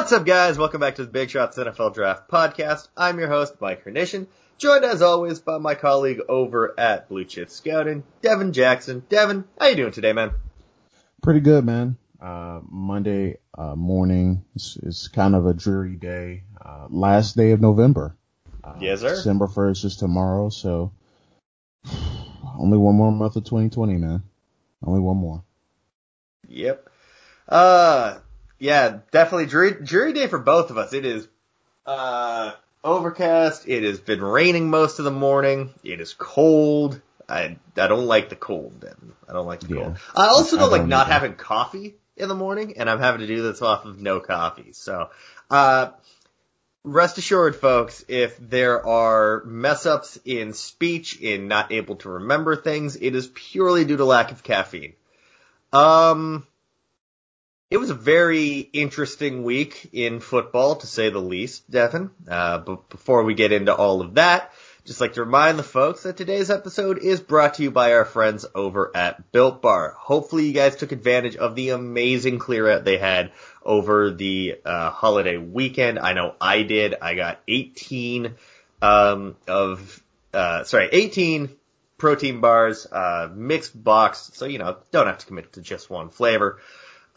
What's up, guys? Welcome back to the Big Shots NFL Draft Podcast. I'm your host, Mike Hernition, joined as always by my colleague over at Blue Chip Scouting, Devin Jackson. Devin, how you doing today, man? Pretty good, man. Uh, Monday uh, morning is, is kind of a dreary day. Uh, last day of November. Uh, Yes, sir. December 1st is tomorrow, so only one more month of 2020, man. Only one more. Yep. Uh, yeah, definitely jury, jury day for both of us. It is, uh, overcast. It has been raining most of the morning. It is cold. I, I don't like the cold. Devin. I don't like the Yeah. cold. I also don't like don't not either. having coffee in the morning, and I'm having to do this off of no coffee. So, uh, rest assured, folks, if there are mess ups in speech, in not able to remember things, it is purely due to lack of caffeine. Um, it was a very interesting week in football, to say the least, Devin. Uh, but before we get into all of that, just like to remind the folks that today's episode is brought to you by our friends over at Built Bar. Hopefully you guys took advantage of the amazing clear out they had over the uh, holiday weekend. I know I did. I got 18 um, of uh, sorry, 18 protein bars, uh, mixed box, so you know don't have to commit to just one flavor.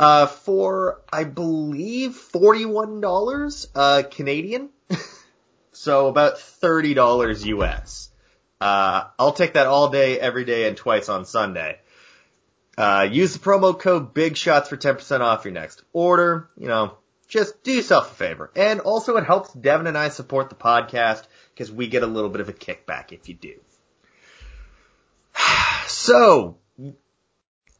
Uh, for I believe forty-one dollars uh, Canadian, so about thirty dollars US. Uh, I'll take that all day, every day, and twice on Sunday. Uh, use the promo code Big Shots for ten percent off your next order. You know, just do yourself a favor, and also it helps Devin and I support the podcast because we get a little bit of a kickback if you do. So,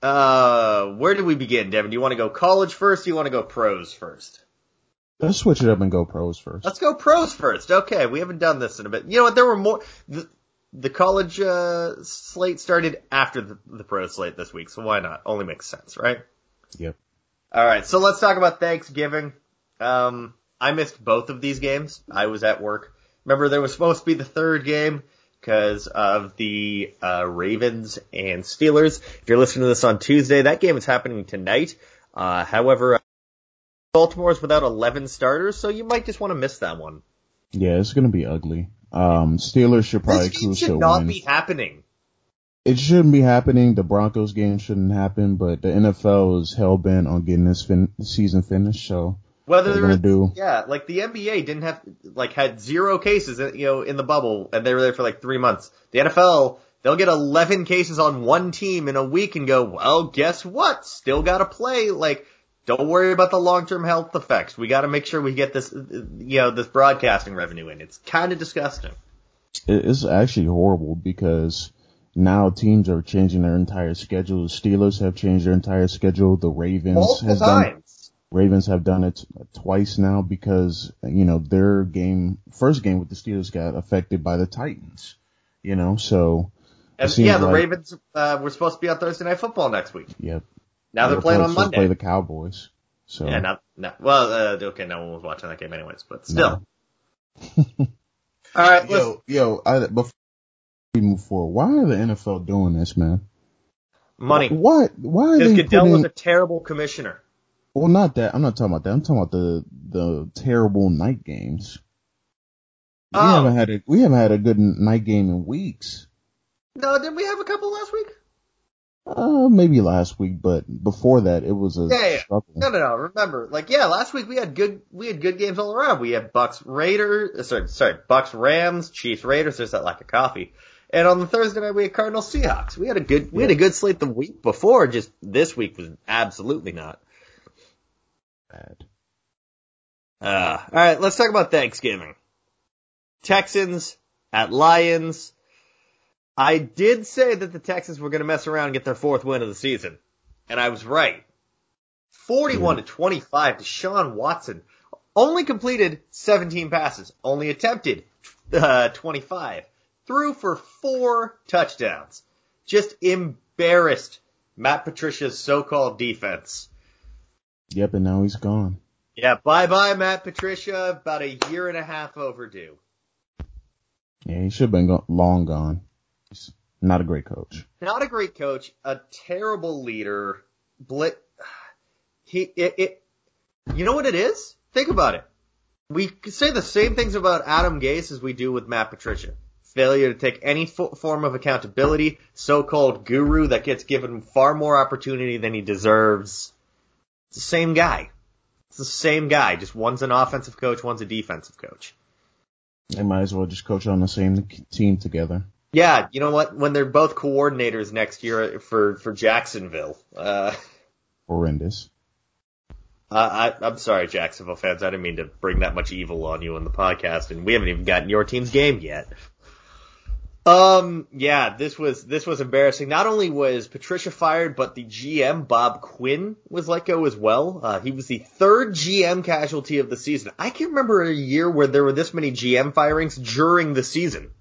uh, where do we begin, Devin? Do you want to go college first? Or do you want to go pros first? Let's switch it up and go pros first. Let's go pros first. Okay, we haven't done this in a bit. You know what? There were more. The, the college uh, slate started after the, the pro slate this week, so why not? Only makes sense, right? Yep. All right, so let's talk about Thanksgiving. Um, I missed both of these games. I was at work. Remember, there was supposed to be the third game because of the uh, Ravens and Steelers. If you're listening to this on Tuesday, that game is happening tonight. Uh, however, Baltimore's without 11 starters, so you might just want to miss that one. Yeah, it's gonna be ugly. Um, Steelers should probably this game should not win. be happening. It shouldn't be happening. The Broncos game shouldn't happen, but the NFL is hell bent on getting this fin- season finished. So Whether They're do- yeah, like the NBA didn't have, like had zero cases, uh, you know, in the bubble, and they were there for like three months. The NFL, they'll get 11 cases on one team in a week and go, well, guess what? Still gotta play. Like, don't worry about the long-term health effects. We gotta make sure we get this, uh, you know, this broadcasting revenue in. It's kinda disgusting. it- it's actually horrible because now teams are changing their entire schedule. The Steelers have changed their entire schedule. The Ravens Multiple has done. Ravens have done it twice now because you know their game first game with the Steelers got affected by the Titans. You know, so And yeah, the like- Ravens, uh, were supposed to be on Thursday Night Football next week. yep. Now they're playing on Monday. Play the Cowboys. So Yeah, not, not, well, uh, okay, no one was watching that game anyways, but still. Alright, let's, yo, yo, I, before we move forward, why are the NFL doing this, man? money. What? Why are Because Goodell was a terrible commissioner. Well, not that. I'm not talking about that. I'm talking about the the terrible night games. We Oh. haven't had a we haven't had a good night game in weeks. No, didn't we have a couple last week? Uh, maybe last week, but before that, it was a Yeah, yeah. struggle. No, no, no. Remember, like, yeah, last week we had good, we had good games all around. We had Bucks Raiders, uh, sorry, sorry, Bucks Rams, Chiefs Raiders. There's that lack of coffee. And on the Thursday night we had Cardinals Seahawks. We had a good, we had a good slate the week before. Just this week was absolutely not. Bad. Uh, all right, let's talk about Thanksgiving. Texans at Lions. I did say that the Texans were going to mess around and get their fourth win of the season, and I was right. 41 to 25 to Sean Watson. Only completed 17 passes, only attempted uh, 25. Threw for four touchdowns. Just embarrassed Matt Patricia's so-called defense. Yep, and now he's gone. Yeah, bye bye Matt Patricia. About a year and a half overdue. Yeah, he should have been go- long gone. He's not a great coach. Not a great coach, a terrible leader. Blit. He it, it. You know what it is? think about it. We say the same things about Adam Gase as we do with Matt Patricia. Failure to take any fo- form of accountability, so-called guru that gets given far more opportunity than he deserves. It's the same guy. It's the same guy. Just one's an offensive coach, one's a defensive coach. They might as well just coach on the same team together. Yeah, you know what? When they're both coordinators next year for for Jacksonville, uh, Horrendous. I, I'm sorry, Jacksonville fans. I didn't mean to bring that much evil on you in the podcast, and we haven't even gotten your team's game yet. Um, yeah, this was this was embarrassing. Not only was Patricia fired, but the GM Bob Quinn was let go as well. Uh, he was the third GM casualty of the season. I can't remember a year where there were this many GM firings during the season.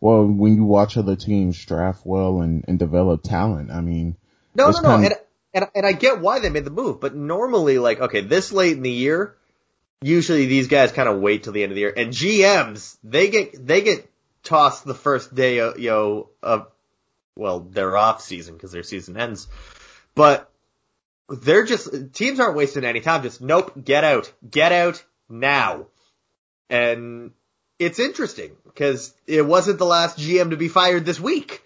Well, when you watch other teams draft well and, and develop talent, I mean, No, no, no, kind and, and and I get why they made the move, but normally, like, okay, this late in the year, usually these guys kind of wait till the end of the year, and GMs they get they get tossed the first day, uh, of, you know, of well, their off season because their season ends, but they're just teams aren't wasting any time. Just nope, get out, get out now, and it's interesting because it wasn't the last GM to be fired this week.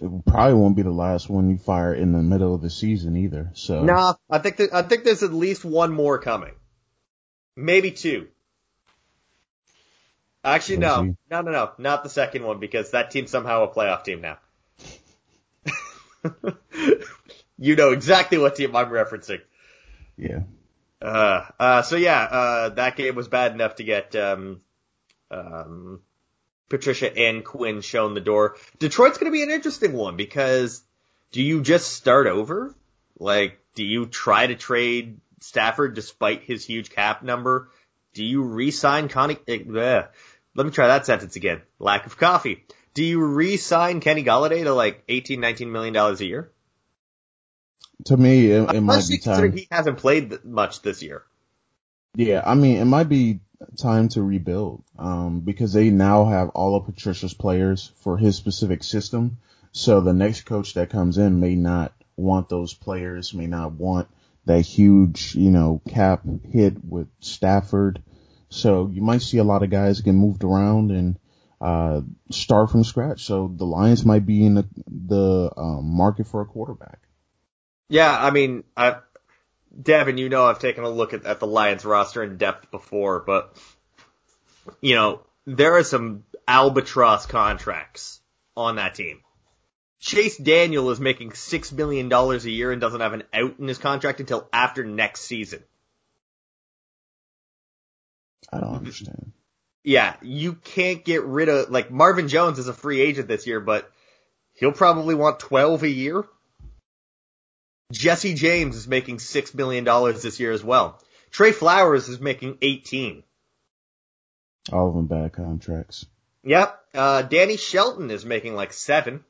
it probably won't be the last one you fire in the middle of the season either. So Nah, I think that, I think there's at least one more coming. Maybe two. Actually, no. No, no, no. Not the second one because that team's somehow a playoff team now. you know exactly what team I'm referencing. yeah, Uh, uh, so yeah, uh, that game was bad enough to get, um, um, Patricia and Quinn shown the door. Detroit's gonna be an interesting one because do you just start over? Like, do you try to trade Stafford despite his huge cap number? Do you re-sign Connie, bleh. Let me try that sentence again. Lack of coffee. Do you re-sign Kenny Golladay to like 18, 19 million dollars a year? to me, it, it might be time. he hasn't played much this year. Yeah, I mean, it might be time to rebuild, um, because they now have all of Patricia's players for his specific system. So the next coach that comes in may not want those players, may not want that huge, you know, cap hit with Stafford. So you might see a lot of guys get moved around and, uh, start from scratch. So the Lions might be in the, the, um, market for a quarterback. Yeah, I mean, I, Devin, you know I've taken a look at, at the Lions roster in depth before, but, you know, there are some albatross contracts on that team. Chase Daniel is making $6 million a year and doesn't have an out in his contract until after next season. I don't understand. Yeah, you can't get rid of, like, Marvin Jones is a free agent this year, but he'll probably want 12 a year. Jesse James is making $6 million this year as well. Trey Flowers is making 18. All of them bad contracts. Yep. Uh, Danny Shelton is making like seven.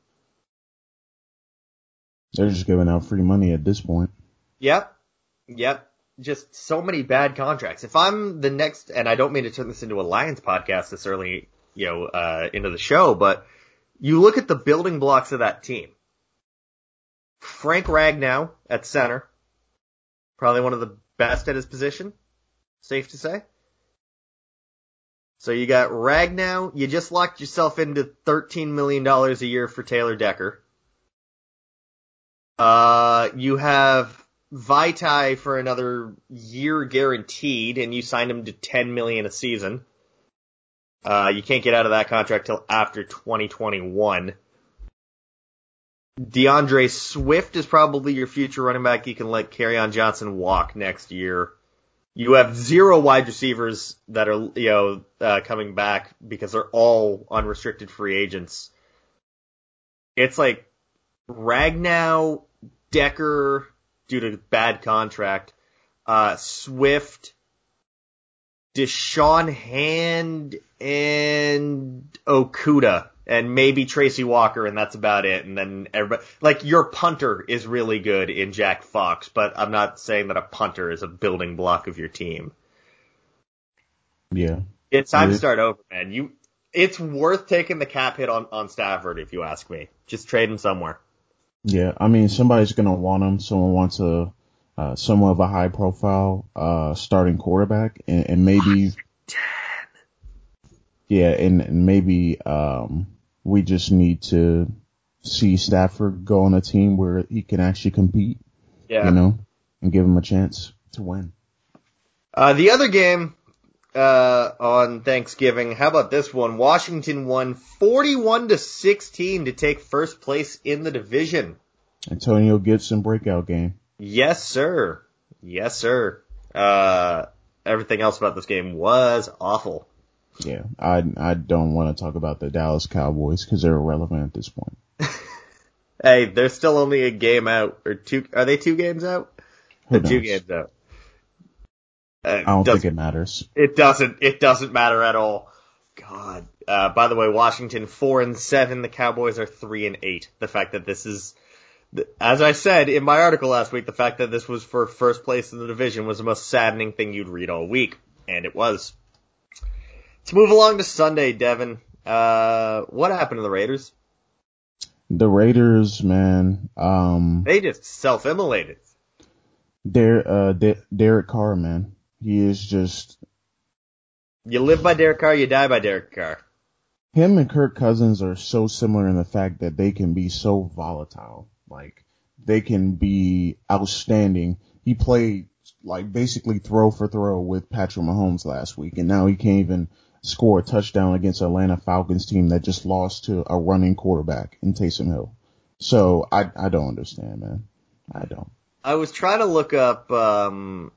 They're just giving out free money at this point. Yep. Yep. Just so many bad contracts. If I'm the next, and I don't mean to turn this into a Lions podcast this early, you know, uh, into the show, but you look at the building blocks of that team. Frank Ragnow at center. Probably one of the best at his position. Safe to say. So you got Ragnow. You just locked yourself into $13 million a year for Taylor Decker. Uh, you have Vaitai for another year guaranteed, and you signed him to 10 million a season. Uh, you can't get out of that contract till after 2021. DeAndre Swift is probably your future running back. You can let on Johnson walk next year. You have zero wide receivers that are, you know, uh, coming back because they're all unrestricted free agents. It's like Ragnow, Decker, due to bad contract, uh, Swift, Da'Shawn Hand, and Okudah, and maybe Tracy Walker, and that's about it. And then everybody, like your punter is really good in Jack Fox, but I'm not saying that a punter is a building block of your team. Yeah. It's time to start over, man. You, it's worth taking the cap hit on, on Stafford, if you ask me. Just trade him somewhere. Yeah. I mean, somebody's to want him. Someone wants a, uh, somewhat of a high profile, uh, starting quarterback and, and maybe, yeah, and, and maybe, um, we just need to see Stafford go on a team where he can actually compete, Yeah. you know, and give him a chance to win. Uh, the other game uh, on Thanksgiving, how about this one? Washington won 41 to 16 to take first place in the division. Antonio Gibson breakout game. Yes, sir. Yes, sir. Uh, everything else about this game was awful. Yeah, I I don't want to talk about the Dallas Cowboys because they're irrelevant at this point. Hey, they're still only a game out, or two, are they two games out? Who They're two games out. I don't think it matters. It doesn't. It doesn't matter at all. God. Uh, by the way, Washington four and seven. The Cowboys are three and eight. The fact that this is, as I said in my article last week, the fact that this was for first place in the division was the most saddening thing you'd read all week, and it was. Let's move along to Sunday, Devin. Uh, what happened to the Raiders? The Raiders, man, um, They just self-immolated. Der, uh, De- Derek Carr, man, he is just You live by Derek Carr, you die by Derek Carr. him and Kirk Cousins are so similar in the fact that they can be so volatile. Like they can be outstanding. He played like basically throw for throw with Patrick Mahomes last week, and now he can't even score a touchdown against Atlanta Falcons team that just lost to a running quarterback in Taysom Hill. So I I don't understand, man. I don't. I was trying to look up um,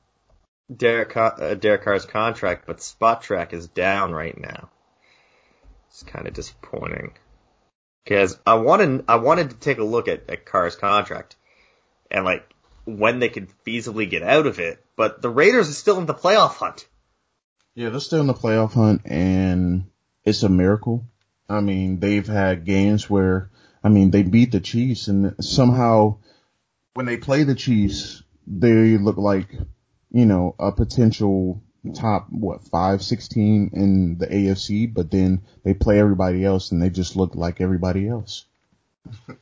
Derek uh, Derek Carr's contract, but Spotrac is down right now. It's kind of disappointing because I wanted I wanted to take a look at, at Carr's contract and like when they could feasibly get out of it, but the Raiders are still in the playoff hunt. Yeah, they're still in the playoff hunt, and it's a miracle. I mean, they've had games where, I mean, they beat the Chiefs, and somehow, when they play the Chiefs, they look like, you know, a potential top, what, five, six team in the AFC, but then they play everybody else, and they just look like everybody else.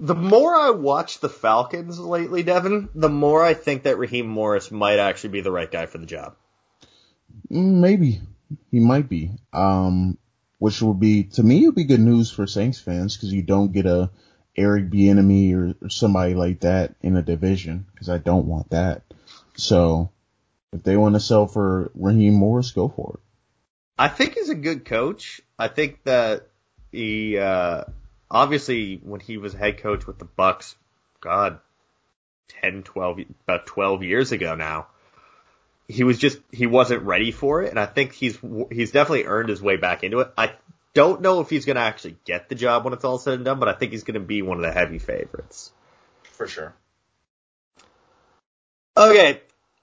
The more I watch the Falcons lately, Devin, the more I think that Raheem Morris might actually be the right guy for the job. Mm, Maybe he might be. Um, which would be to me, it would be good news for Saints fans because you don't get a Eric Bieniemy or, or somebody like that in a division because I don't want that. So if they want to sell for Raheem Morris, go for it. I think he's a good coach. I think that he uh obviously when he was head coach with the Bucks, god 10 12 about 12 years ago now. He was just he wasn't ready for it and I think he's he's definitely earned his way back into it. I don't know if he's going to actually get the job when it's all said and done, but I think he's going to be one of the heavy favorites. For sure. Okay,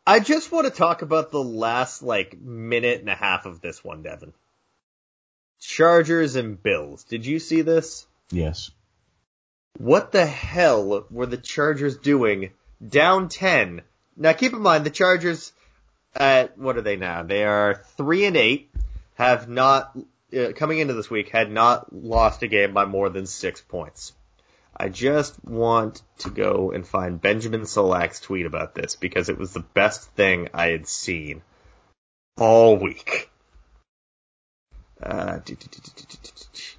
I just want to talk about the last like minute and a half of this one, Devin. Chargers and Bills. Did you see this? Yes. What the hell were the Chargers doing down 10? Now keep in mind the Chargers at what are they now? They are 3 and 8 have not uh, coming into this week had not lost a game by more than 6 points. I just want to go and find Benjamin Solak's tweet about this because it was the best thing I had seen all week. Uh,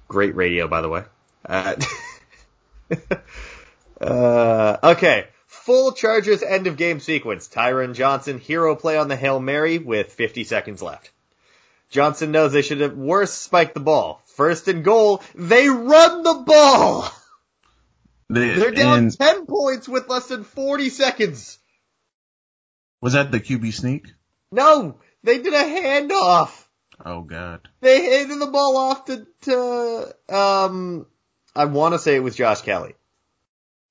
great radio, by the way. Uh, uh, okay. Full Chargers end of game sequence. Tyron Johnson hero play on the Hail Mary with 50 seconds left. Johnson knows they should have worse spiked the ball. First and goal, they run the ball! They're down And 10 points with less than 40 seconds. was that the QB sneak? No, they did a handoff. Oh God. They handed the ball off to, to um, I want to say it was Josh Kelley.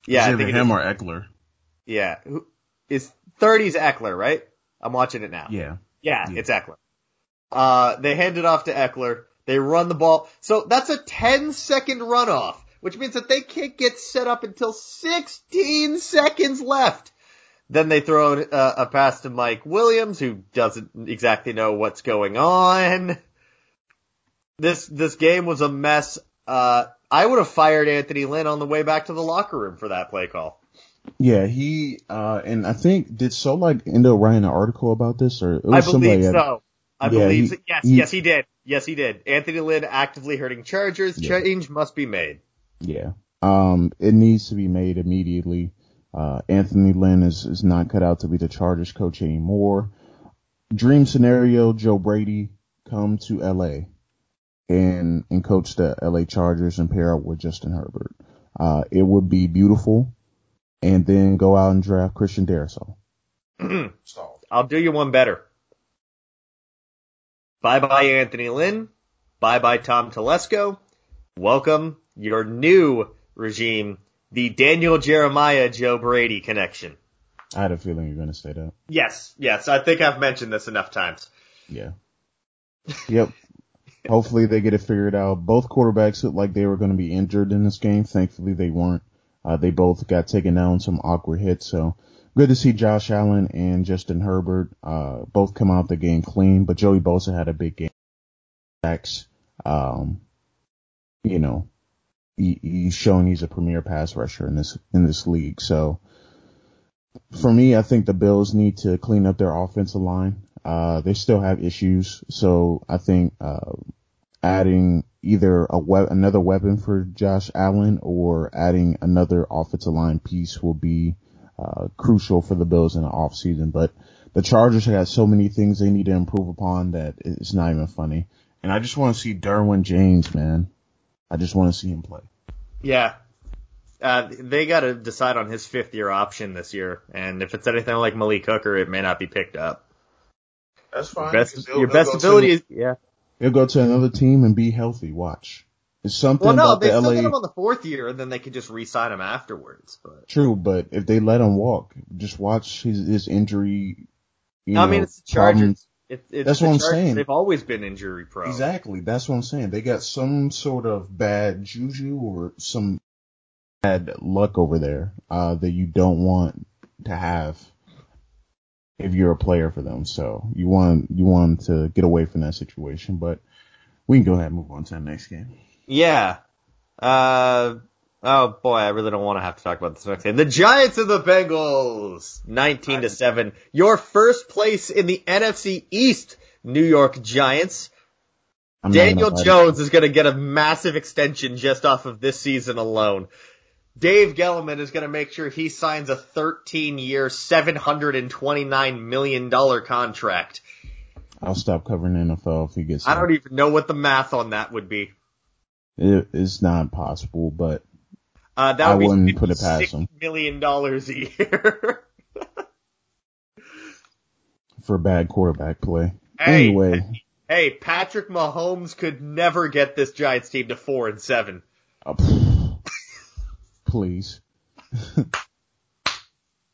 Yeah, I think him or Ekeler. Yeah, who is 30's Ekeler, right? I'm watching it now. Yeah. Yeah, Yeah. it's Ekeler. Uh, they hand it off to Ekeler. They run the ball. So that's a 10 second runoff, which means that they can't get set up until 16 seconds left. Then they throw a, a pass to Mike Williams, who doesn't exactly know what's going on. This, this game was a mess. Uh, I would have fired Anthony Lynn on the way back to the locker room for that play call. Yeah, he uh and I think did so like end up writing an article about this or it was I somebody believe at- so. I Yeah, believe he- so. Yes, he- yes, he did. Yes, he did. Anthony Lynn actively hurting Chargers. Yeah. Change must be made. Yeah. Um, it needs to be made immediately. Uh, Anthony Lynn is, is not cut out to be the Chargers coach anymore. Dream scenario, Joe Brady come to LA and, and coach the LA Chargers and pair up with Justin Herbert. Uh, it would be beautiful and then go out and draft Christian Darrisaw. I'll do you one better. Bye bye Anthony Lynn. Bye bye Tom Telesco. Welcome your new regime, the Daniel Jeremiah Joe Brady connection. I had a feeling you're going to say that. Yes, yes, I think I've mentioned this enough times. Yeah. Yep. Hopefully they get it figured out. Both quarterbacks looked like they were going to be injured in this game. Thankfully they weren't. Uh, they both got taken down some awkward hits. So good to see Josh Allen and Justin Herbert, uh, both come out the game clean, but Joey Bosa had a big game. Backs, Um, you know, he, he's shown he's a premier pass rusher in this, in this league. So for me, I think the Bills need to clean up their offensive line. Uh, they still have issues. So I think, uh, adding either a we- another weapon for Josh Allen or adding another offensive line piece will be, uh, crucial for the Bills in the offseason. But the Chargers have got so many things they need to improve upon that it's not even funny. And I just want to see Derwin James, man. I just want to see him play. Yeah. Uh, they gotta decide on his fifth year option this year, and if it's anything like Malik Hooker, it may not be picked up. That's fine. Best, your best ability is, yeah. He'll go to another team and be healthy. Watch. It's something Well, no, about they the still LA. get him on the fourth year, and then they could just re-sign him afterwards. But True, but if they let him walk, just watch his his injury. You I know, mean, it's the Chargers. problems. It, it's That's what I'm Chargers. saying. They've always been injury prone. Exactly. That's what I'm saying. They got some sort of bad juju or some bad luck over there uh, that you don't want to have if you're a player for them. So you want you want to get away from that situation. But we can go ahead and move on to the next game. Yeah. Uh, oh boy, I really don't want to have to talk about this next game. The Giants and the Bengals, 19 to 7. Your first place in the NFC East, New York Giants. I'm Daniel lie to you. Jones is going to get a massive extension just off of this season alone. Dave Gettleman is going to make sure he signs a 13 year, $729 million contract. I'll stop covering NFL if he gets. I don't even know what the math on that would be. It, it's not possible, but Uh, that I would be wouldn't put it past him. million dollars a year. for bad quarterback play. Hey, anyway, Hey, Patrick Mahomes could never get this Giants team to four and seven. pff, please,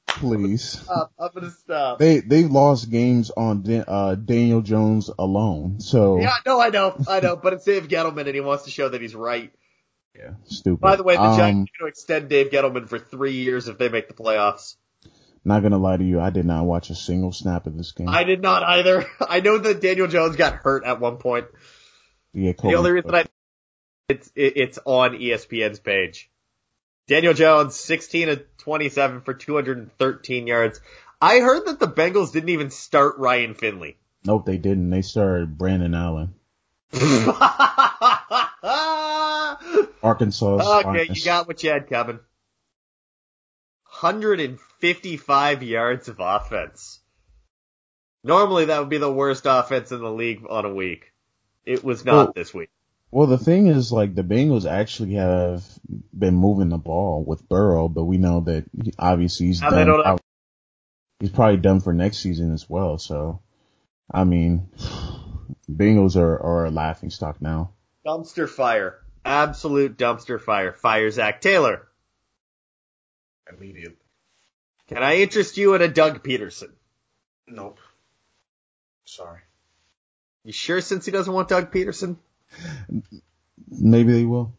please. I'm gonna stop. They they lost games on uh, Daniel Jones alone. So Yeah, no, I know, I know, but it's Dave Gettleman and he wants to show that he's right. Yeah, stupid. By the way, the Um, Giants are going to extend Dave Gettleman for three years if they make the playoffs. Not gonna lie to you, I did not watch a single snap of this game. I did not either. I know that Daniel Jones got hurt at one point. yeah, The only reason I it's it, it's on ESPN's page. Daniel Jones, 16 of 27 for 213 yards. I heard that the Bengals didn't even start Ryan Finley. nope, they didn't. They started Brandon Allen, Arkansas. okay, you got what you had Kevin. 155 yards of offense. Normally that would be the worst offense in the league on a week. It was not Well, this week. Well, the thing is, like, the Bengals actually have been moving the ball with Burrow, but we know that obviously he's Now done. he's probably done for next season as well. So, I mean, Bengals are, are a laughing stock now. Dumpster fire. Absolute dumpster fire. Fire Zac Taylor. Immediate. Can I interest you in a Doug Pederson? Nope. Sorry. You sure since he doesn't want Doug Pederson? Maybe they will.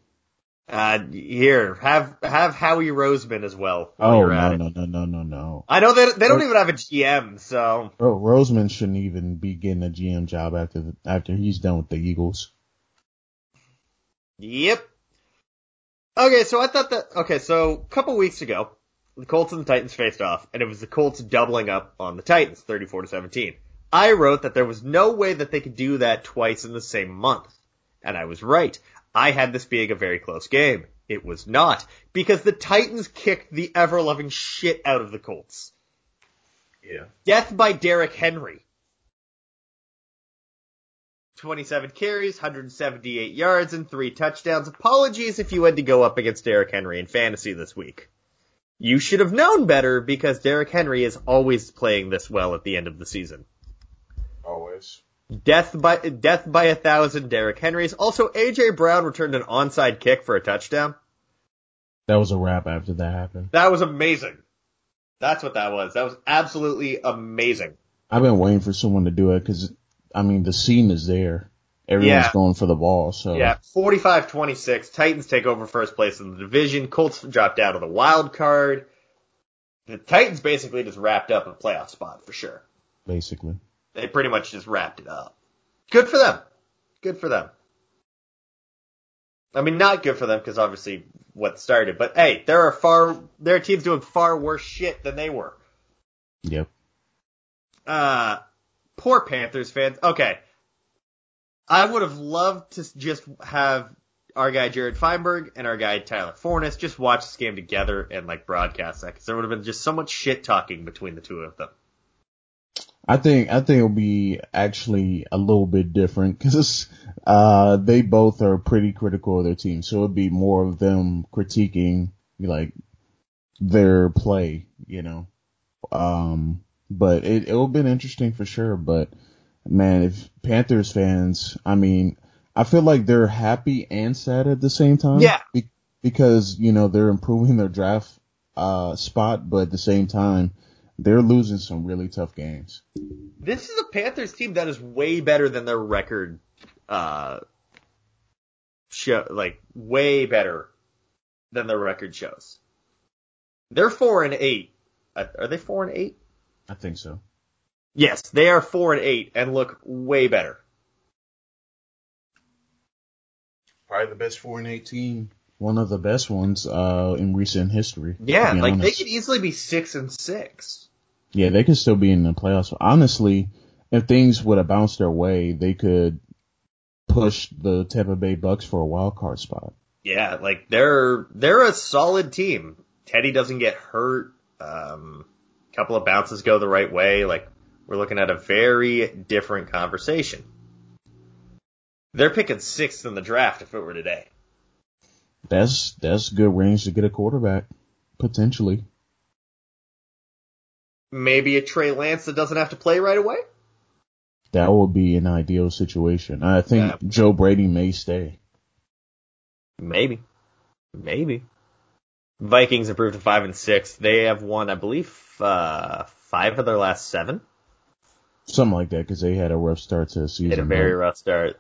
Uh, here, have, have Howie Roseman as well. Oh no no no no no no. I know they, they don't even have a GM, so. Bro, Roseman shouldn't even be getting a GM job after the, after he's done with the Eagles. Yep. Okay, so I thought that, okay, so a couple weeks ago, the Colts and the Titans faced off, and it was the Colts doubling up on the Titans, 34 to 17. I wrote that there was no way that they could do that twice in the same month. And I was right. I had this being a very close game. It was not, because the Titans kicked the ever-loving shit out of the Colts. Yeah. Death by Derrick Henry. 27 carries, 178 yards, and three touchdowns. Apologies if you had to go up against Derrick Henry in fantasy this week. You should have known better because Derrick Henry is always playing this well at the end of the season. Always. Death by death by a thousand Derrick Henrys. Also, AJ Brown returned an onside kick for a touchdown. That was a wrap after that happened. That was amazing. That's what that was. That was absolutely amazing. I've been waiting for someone to do it because, I mean, the scene is there. Everyone's Yeah. going for the ball, so. Yeah, 45-26. Titans take over first place in the division. Colts dropped out of the wild card. The Titans basically just wrapped up a playoff spot for sure. Basically. They pretty much just wrapped it up. Good for them. Good for them. I mean, not good for them because obviously what started, but hey, there are far, there are teams doing far worse shit than they were. Yep. Uh, poor Panthers fans. Okay. I would have loved to just have our guy Jared Feinberg and our guy Tyler Fornes just watch this game together and like broadcast that because there would have been just so much shit talking between the two of them. I think I think it'll be actually a little bit different because uh, they both are pretty critical of their team, so it'd be more of them critiquing like their play, you know. Um, but it it'll been interesting for sure. But man, if Panthers fans, I mean, I feel like they're happy and sad at the same time. Yeah. Be- because you know they're improving their draft uh spot, but at the same time they're losing some really tough games. This is a Panthers team that is way better than their record, uh, show, like way better than their record shows. They're four and eight. Are they four and eight? I think so. Yes, they are four and eight and look way better. Probably the best four and eighteen. One of the best ones uh in recent history. Yeah, be like they could easily be six and six. Yeah, they could still be in the playoffs. Honestly, if things would have bounced their way, they could push the Tampa Bay Bucks for a wild card spot. Yeah, like they're they're a solid team. Teddy doesn't get hurt. Um, couple of bounces go the right way. Like we're looking at a very different conversation. They're picking sixth in the draft if it were today. That's that's good range to get a quarterback potentially. Maybe a Trey Lance that doesn't have to play right away. That would be an ideal situation. I think Yeah. Joe Brady may stay. Maybe, maybe. Vikings improved to five and six. They have won, I believe, uh, five of their last seven. Something like that because they had a rough start to the season. They had a very rough start.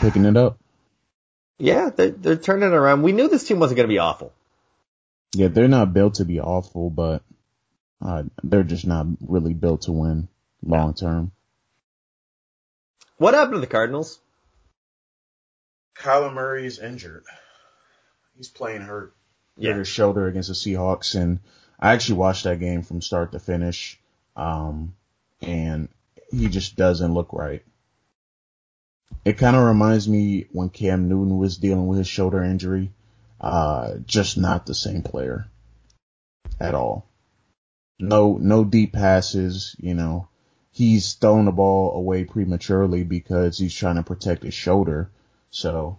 picking it up. Yeah, they're, they're turning it around. We knew this team wasn't going to be awful. Yeah, they're not built to be awful, but uh, they're just not really built to win long term. What happened to the Cardinals? Kyler Murray is injured. He's playing hurt. Yeah. His shoulder against the Seahawks, and I actually watched that game from start to finish. Um, and he just doesn't look right. It kind of reminds me when Cam Newton was dealing with his shoulder injury. Uh, just not the same player at all. No, no deep passes, you know. He's thrown the ball away prematurely because he's trying to protect his shoulder. So,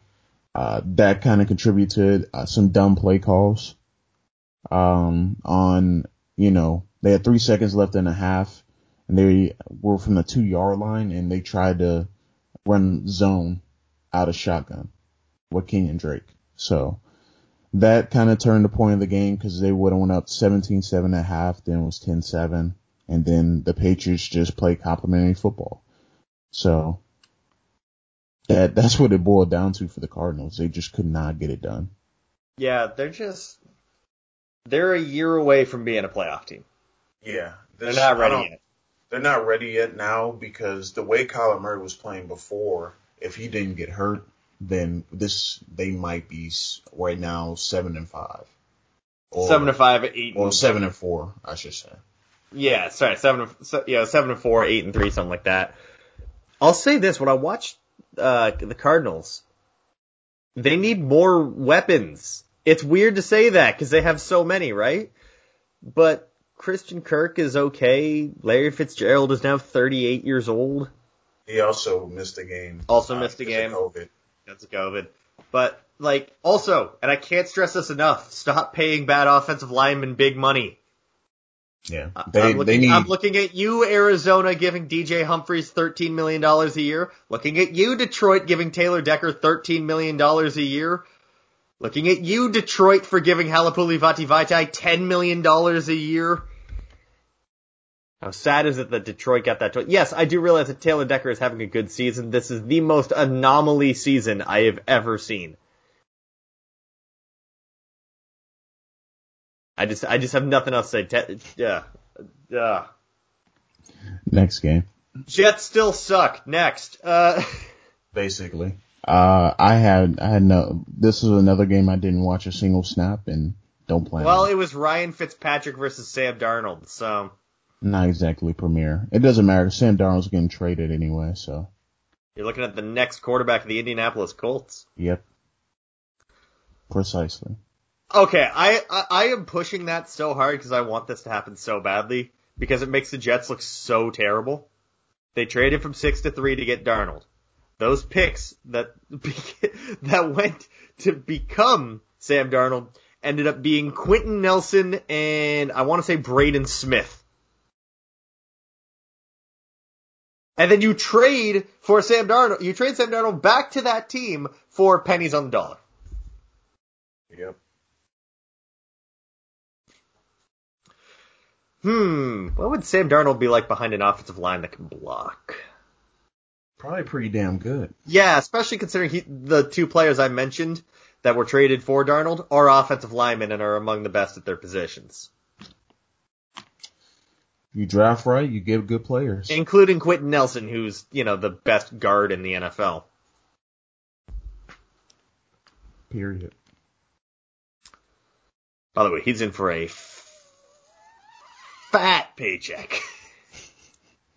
uh, that kind of contributed uh, some dumb play calls. Um, on, you know, they had three seconds left in a half and they were from the two yard line and they tried to run zone out of shotgun with Kenyan Drake. So that kind of turned the point of the game because they would have went up 17-7 at half, then it was 10-7, and then the Patriots just played complimentary football. So that that's what it boiled down to for the Cardinals. They just could not get it done. Yeah, they're just they're a year away from being a playoff team. Yeah, They're not ready yet. They're not ready yet now because the way Kyler Murray was playing before, if he didn't get hurt, then this they might be right now seven and five. Or, seven to five, eight. or seven and four, I should say. Yeah, sorry, seven. To, se- yeah, seven and four, eight and three, something like that. I'll say this: when I watched uh, the Cardinals, they need more weapons. It's weird to say that because they have so many, right? But Christian Kirk is okay. Larry Fitzgerald is now 38 years old. He also missed a game. Also missed a game. COVID. That's COVID. But like, also, and I can't stress this enough: stop paying bad offensive linemen big money. Yeah, I- they I'm looking, need. I'm looking at you, Arizona, giving DJ Humphries $13 million a year. Looking at you, Detroit, giving Taylor Decker $13 million a year. Looking at you, Detroit, for giving Halapoulivaati Vaitai $10 million a year. How sad is it that Detroit got that? Yes, I do realize that Taylor Decker is having a good season. This is the most anomaly season I have ever seen. I just, I just have nothing else to say. Te- yeah, yeah. Next game, Jets still suck. Next. Uh, basically. Uh, I had I had no. This is another game I didn't watch a single snap and don't plan. well, on. it was Ryan Fitzpatrick versus Sam Darnold, so not exactly premiere. It doesn't matter. Sam Darnold's getting traded anyway, so you're looking at the next quarterback of the Indianapolis Colts. yep, precisely. Okay, I, I, I am pushing that so hard because I want this to happen so badly because it makes the Jets look so terrible. They traded from six to three to get Darnold. Those picks that that went to become Sam Darnold ended up being Quenton Nelson and I want to say Braden Smith. And then you trade for Sam Darnold. You trade Sam Darnold back to that team for pennies on the dollar. Yep. Hmm, what would Sam Darnold be like behind an offensive line that can block? Probably pretty damn good. Yeah, especially considering he, the two players I mentioned that were traded for Darnold are offensive linemen and are among the best at their positions, You draft right, you give good players. including Quenton Nelson, who's you know the best guard in the NFL. Period. By the way, he's in for a fat paycheck.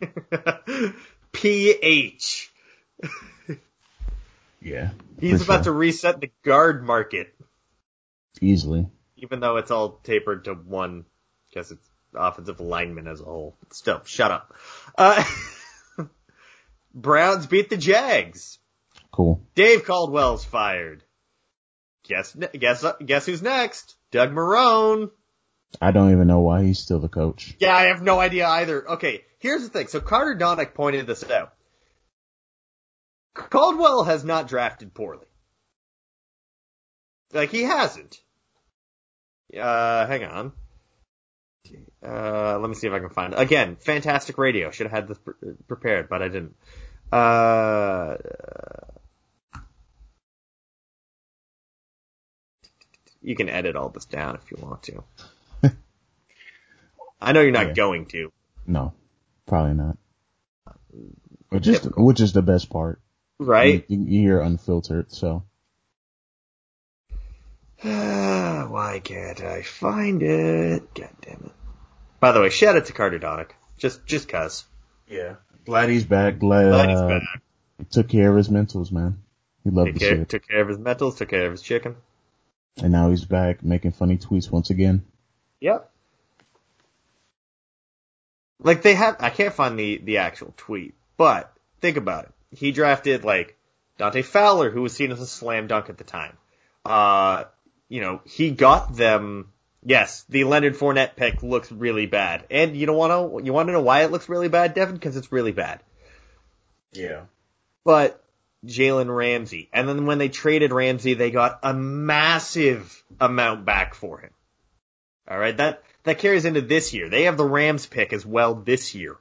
PH. Yeah. He's about sure. to reset the guard market. easily. even though it's all tapered to one, because it's offensive lineman as a whole. Still, shut up. Uh, Browns beat the Jags. Cool. Dave Caldwell's fired. Guess guess guess who's next? Doug Marrone. I don't even know why he's still the coach. Yeah, I have no idea either. Okay, here's the thing. So Carter Donick pointed this out. Caldwell has not drafted poorly. Like he hasn't. Uh, hang on. Uh, let me see if I can find it. Again, fantastic radio. Should have had this pre- prepared, but I didn't. Uh, you can edit all this down if you want to. I know you're not Yeah. going to. No, probably not. Which is which is the best part. Right? You, you hear unfiltered, so Why can't I find it? God damn it. By the way, shout out to Carter Donick. Just, just cuz. yeah. Glad he's back. Glad, Glad he's uh, back. he took care of his mentals, man. He loved Took to see care, it. took care of his mentals, took care of his chicken. And now he's back making funny tweets once again. Yep. Like they have, I can't find the, the actual tweet, but think about it. He drafted like Dante Fowler, who was seen as a slam dunk at the time. Uh, you know, he got them. Yes, the Leonard Fournette pick looks really bad, and you don't want to. You want to know why it looks really bad, Devin? Because it's really bad. Yeah. But Jalen Ramsey, and then when they traded Ramsey, they got a massive amount back for him. All right, that that carries into this year. They have the Rams pick as well this year.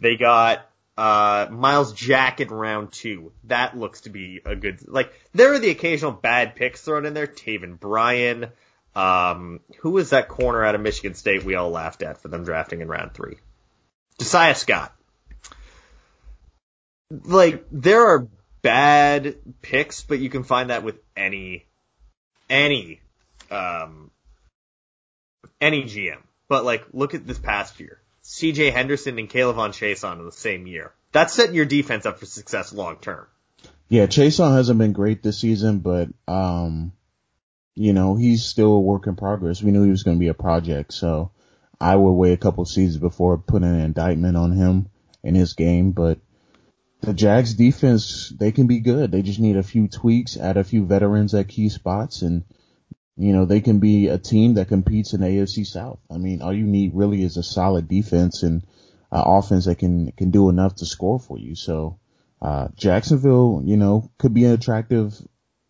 They got uh Myles Jack in round two. That looks to be a good. Like there are the occasional bad picks thrown in there. Taven Bryan. Um, who was that corner out of Michigan State we all laughed at for them drafting in round three? Josiah Scott. Like there are bad picks, but you can find that with any any um any GM. But like, look at this past year. CJ Henderson and K'Lavon Chaisson in the same year. That's setting your defense up for success long term. Yeah, Chaisson hasn't been great this season, but um, you know, he's still a work in progress. We knew he was going to be a project, so I would wait a couple seasons before putting an indictment on him in his game. But the Jags defense, they can be good. They just need a few tweaks, add a few veterans at key spots, and you know, they can be a team that competes in AFC South. I mean, all you need really is a solid defense and offense that can, can do enough to score for you. So, uh, Jacksonville, you know, could be an attractive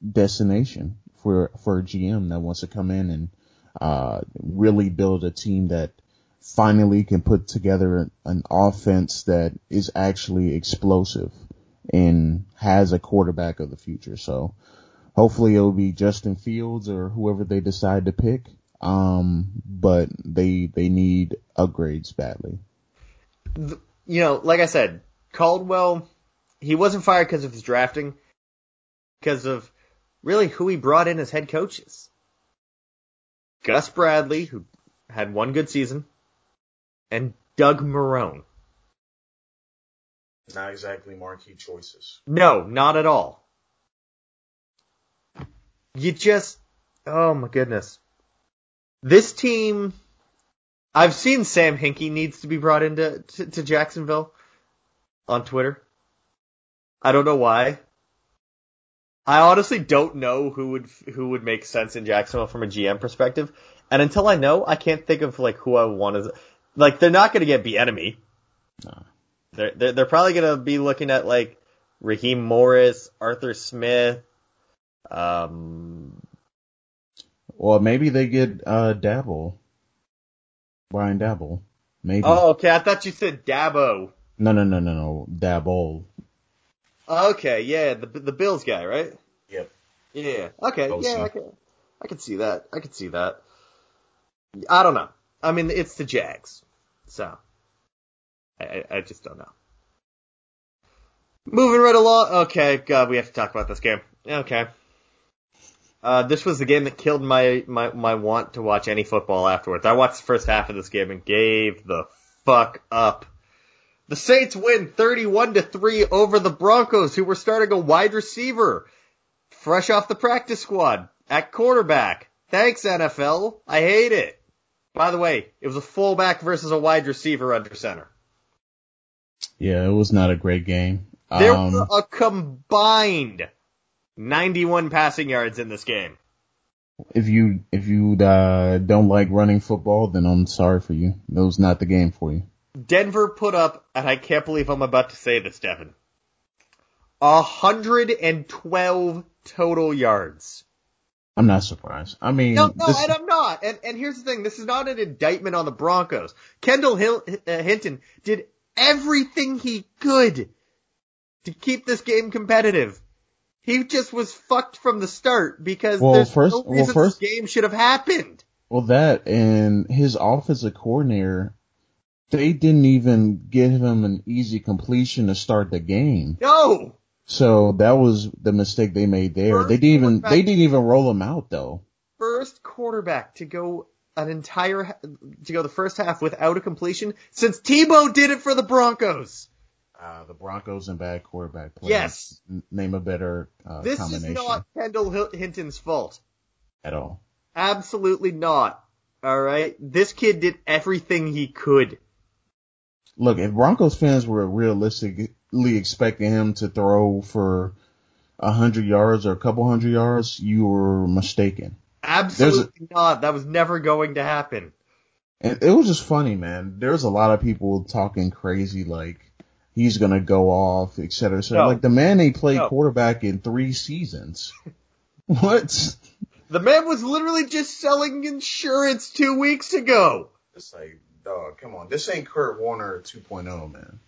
destination for, for a GM that wants to come in and, uh, really build a team that finally can put together an offense that is actually explosive and has a quarterback of the future. So, Hopefully it'll be Justin Fields or whoever they decide to pick. Um, but they, they need upgrades badly. You know, like I said, Caldwell, he wasn't fired because of his drafting, because of really who he brought in as head coaches. Gus Bradley, who had one good season, and Doug Marrone. Not exactly marquee choices. No, not at all you just, oh my goodness. This team, I've seen Sam Hinkie needs to be brought into to, to Jacksonville on Twitter. I don't know why. I honestly don't know who would who would make sense in Jacksonville from a GM perspective, and until I know, I can't think of like who I want as like they're not going to get Bieniemy. No. They're, they're they're probably going to be looking at like Raheem Morris, Arthur Smith, um, well, maybe they get uh Daboll, Brian Daboll. Maybe. Oh, okay. I thought you said Dabo. No, no, no, no, no. Daboll. Okay, yeah, the the Bills guy, right? Yep. Yeah. Okay. Yeah, I can, I can see that. I can see that. I don't know. I mean, it's the Jags, so I, I just don't know. Moving right along. Okay, God, we have to talk about this game. Okay. Uh, this was the game that killed my, my, my want to watch any football afterwards. I watched the first half of this game and gave the fuck up. The Saints win 31 to 3 over the Broncos, who were starting a wide receiver, fresh off the practice squad, at quarterback. Thanks, NFL. I hate it. By the way, it was a fullback versus a wide receiver under center. Yeah, it was not a great game. There um, were a combined 91 passing yards in this game. If you if you uh, don't like running football, then I'm sorry for you. That was not the game for you. Denver put up, and I can't believe I'm about to say this, Devin. 112 total yards. I'm not surprised. I mean, no, no, this... and I'm not. And and here's the thing: this is not an indictment on the Broncos. Kendall Hill, uh, Hinton did everything he could to keep this game competitive. He just was fucked from the start because well, there's first, no reason well, first, this game should have happened. Well, that and his offensive coordinator, they didn't even give him an easy completion to start the game. No. So that was the mistake they made there. First they didn't even they didn't even roll him out though. First quarterback to go an entire to go the first half without a completion since Tebow did it for the Broncos. Uh, the Broncos and bad quarterback play. Yes. name a better uh, this combination. is not Kendall Hinton's fault. At all. Absolutely not. All right. This kid did everything he could. Look, if Broncos fans were realistically expecting him to throw for a hundred yards or a couple hundred yards, you were mistaken. Absolutely a, not. That was never going to happen. And it was just funny, man. There's a lot of people talking crazy like, he's going to go off, et cetera. So no. like the man ain't played no. quarterback in three seasons. what? The man was literally just selling insurance two weeks ago. It's like, dog, come on. This ain't Kurt Warner 2.0, man.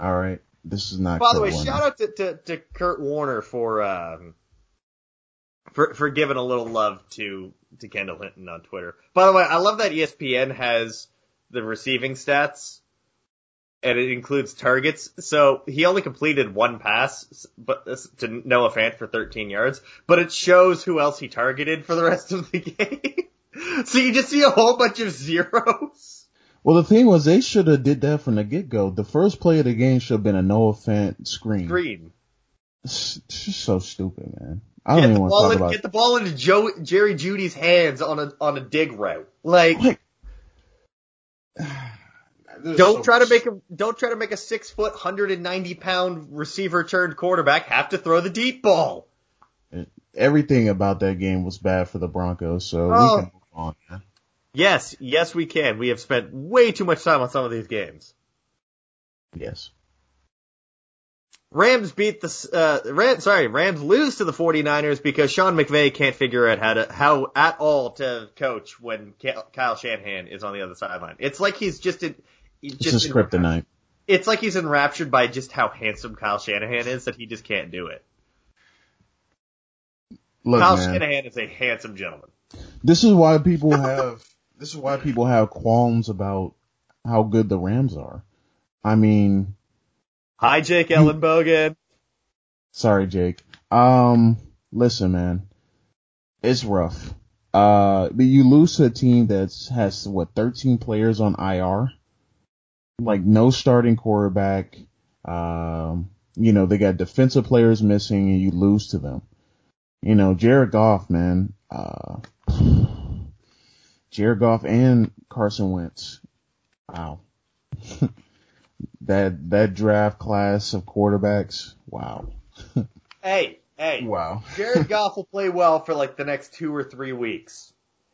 All right. This is not. By Kurt the way, Warner. shout out to, to, to Kurt Warner for, um, for, for giving a little love to, to Kendall Hinton on Twitter. By the way, I love that ESPN has the receiving stats and it includes targets. So he only completed one pass, but to Noah Fant for 13 yards. But it shows who else he targeted for the rest of the game. So you just see a whole bunch of zeros. Well, the thing was, they should have did that from the get go. The first play of the game should have been a Noah Fant screen. Green. It's just so stupid, man. I don't Get even want to talk in, about get the ball into Joe, Jerry Jeudy's hands on a on a dig route. Like, Like, don't try to make a don't try to make a six foot, hundred and ninety pound receiver turned quarterback have to throw the deep ball. everything about that game was bad for the Broncos, so Oh. we can move on. man. Yes, yes, we can. We have spent way too much time on some of these games. Yes. Rams beat the uh, Ram, sorry, Rams lose to the 49ers because Sean McVay can't figure out how to how at all to coach when Kyle Shanahan is on the other sideline. It's like he's just in, he's It's just his kryptonite. It's like he's enraptured by just how handsome Kyle Shanahan is that he just can't do it. Look, Kyle man, Shanahan is a handsome gentleman. this is why people have this is why people have qualms about how good the Rams are. I mean, Hi, Jake Ellenbogen. sorry, Jake. Um, listen, man, it's rough. Uh, but you lose to a team that's has what 13 players on IR, like no starting quarterback. Um, you know they got defensive players missing, and you lose to them. You know, Jared Goff, man. Uh, Jared Goff and Carson Wentz. Wow. that that draft class of quarterbacks. Wow. Hey, hey. Wow. Jared Goff will play well for like the next two or three weeks.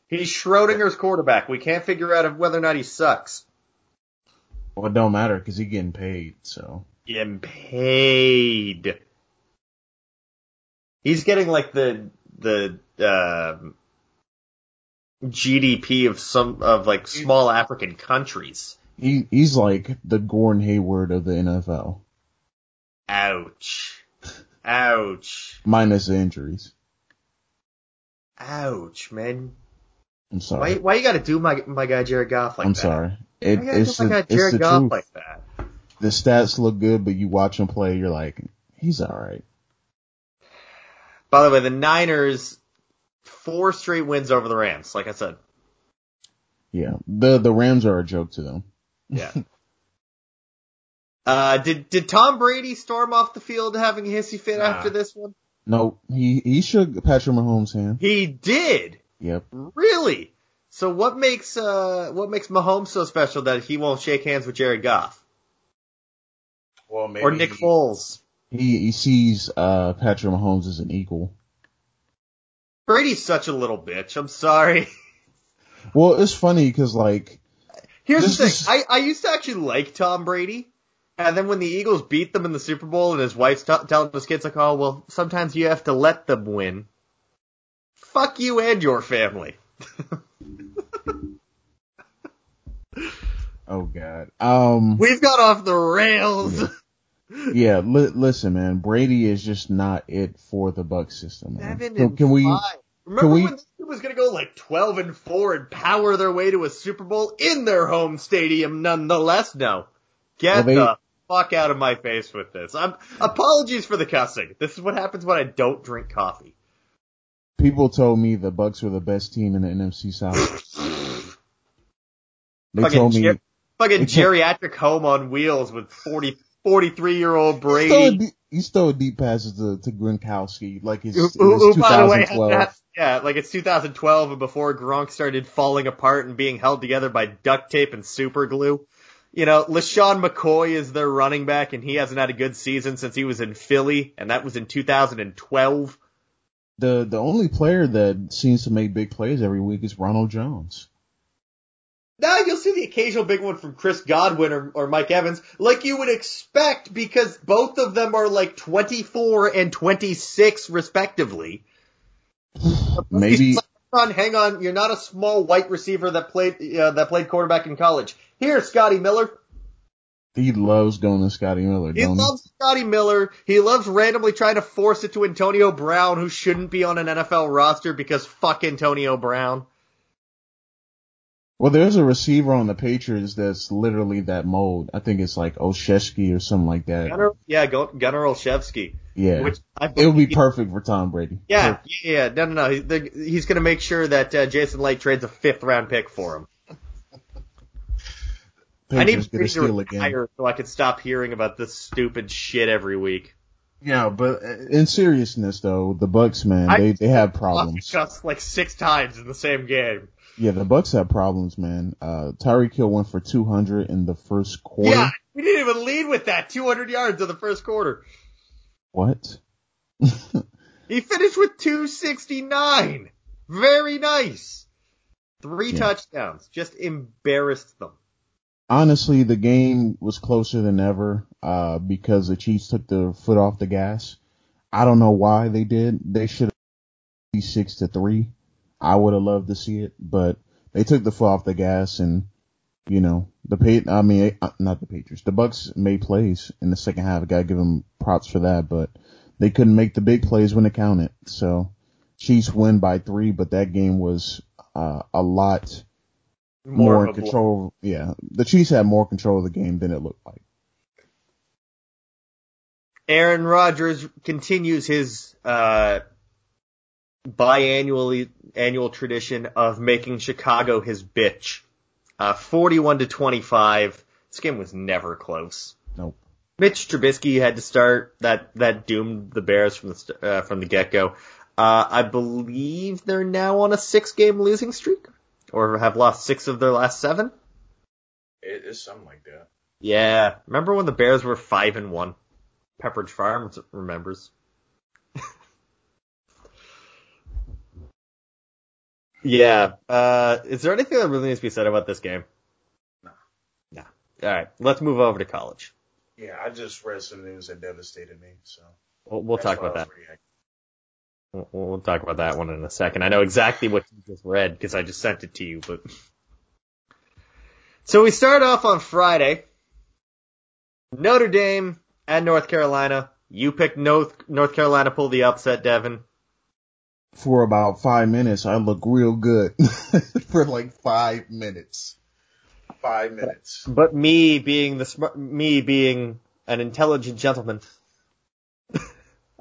He's Schrodinger's quarterback. We can't figure out whether or not he sucks. Well, it don't matter because he's getting paid. So Getting paid. He's getting like the the um GDP of some of like small African countries. he he's like the Gordon Hayward of the NFL, Ouch. Ouch. minus the injuries. Ouch, man. I'm sorry. why you gotta do my my guy Jared Goff like that? I'm sorry. It, Why it's do my the, guy Jared Goff truth. like that? the stats look good, but you watch him play, you're like, he's all right. By the way, the Niners four straight wins over the Rams, like I said. Yeah, the the Rams are a joke to them. Yeah. uh, did did Tom Brady storm off the field having a hissy fit Nah. after this one? No, he he shook Patrick Mahomes' hand. He did. Yep. Really? So what makes uh what makes Mahomes so special that he won't shake hands with Jared Goff Well, maybe or Nick Foles? He he sees uh Patrick Mahomes as an equal. Brady's such a little bitch. I'm sorry. Well, it's funny because like Here's This the thing. is- I, I used to actually like Tom Brady. And then when the Eagles beat them in the Super Bowl and his wife's t- telling his kids like, oh, well, sometimes you have to let them win. Fuck you and your family. oh god. Um. We've got off the rails. Yeah. Li- listen, man. Brady is just not it for the Buck system. Man. Seven Can, and can we? five. Remember we- when this team was gonna go like 12 and 4 and power their way to a Super Bowl in their home stadium nonetheless? No. Get Well, they- the fuck out of my face with this. I'm, apologies for the cussing. This is what happens when I don't drink coffee. People told me the Bucks were the best team in the NFC South. They Fucking told me. ger- fucking geriatric home on wheels with 40, 43 year old Brady. he stole deep passes to, to Gronkowski like it's, Who, it's who, who, by the way, 2012. yeah, like it's 2012 and before Gronk started falling apart and being held together by duct tape and super glue. You know, LeSean McCoy is their running back and he hasn't had a good season since he was in Philly and that was in 2012. The the only player that seems to make big plays every week is Ronald Jones. Now you'll see the occasional big one from Chris Godwin or, or Mike Evans, like you would expect because both of them are like 24 and 26 respectively. Maybe Hang on, hang on. You're not a small white receiver that played uh, that played quarterback in college. Here, Scotty Miller. He loves going to Scotty Miller, He loves Scotty Miller. He loves randomly trying to force it to Antonio Brown, who shouldn't be on an NFL roster because fuck Antonio Brown. Well, there's a receiver on the Patriots that's literally that mold. I think it's like Olszewski or something like that. Gunnar, yeah, Gunnar Olszewski. Yeah. Which it would be perfect for Tom Brady. Yeah, Perfect. yeah, no, no, no. He's going to make sure that uh, Jason Licht trades a fifth round pick for him. I need Patriots get a Brady to steal again. so I could stop hearing about this stupid shit every week. Yeah, but in seriousness though, the Bucks, man, I- they they have problems. Just like six times in the same game. Yeah, the Bucks have problems, man. Uh, Tyreek Hill went for 200 in the first quarter. Yeah, we didn't even lead with that. 200 yards in the first quarter. What? He finished with 269. Very nice. Three Yeah. touchdowns. Just embarrassed them. Honestly, the game was closer than ever, uh, because the Chiefs took their foot off the gas. I don't know why they did. They should be six to three. I would have loved to see it, but they took the foot off the gas and, you know, the pay, I mean, uh, not the Patriots. The Bucks made plays in the second half. I gotta give them props for that, but they couldn't make the big plays when it counted. So Chiefs win by three, but that game was, uh, a lot more, of in blow. control. Yeah, the Chiefs had more control of the game than it looked like. Aaron Rodgers continues his uh, biannually annual tradition of making Chicago his bitch. Uh, 41 to 25. This game was never close. Nope. Mitch Trubisky had to start that that doomed the Bears from the uh, from the get go. Uh, I believe they're now on a six game losing streak, or have lost six of their last seven. It is something like that. Yeah, remember when the Bears were five and one? Pepperidge Farm remembers. yeah. Uh, is there anything that really needs to be said about this game? No. No. All right, let's move over to college. Yeah, I just read some news that devastated me. So We'll, we'll talk about that. We'll, we'll talk about that one in a second. I know exactly what you just read because I just sent it to you, but. So we start off on Friday. Notre Dame and North Carolina. You picked North, North Carolina, pull the upset, Devin. For about five minutes, I look real good. For like five minutes. Five minutes. But me being the smart, me being an intelligent gentleman,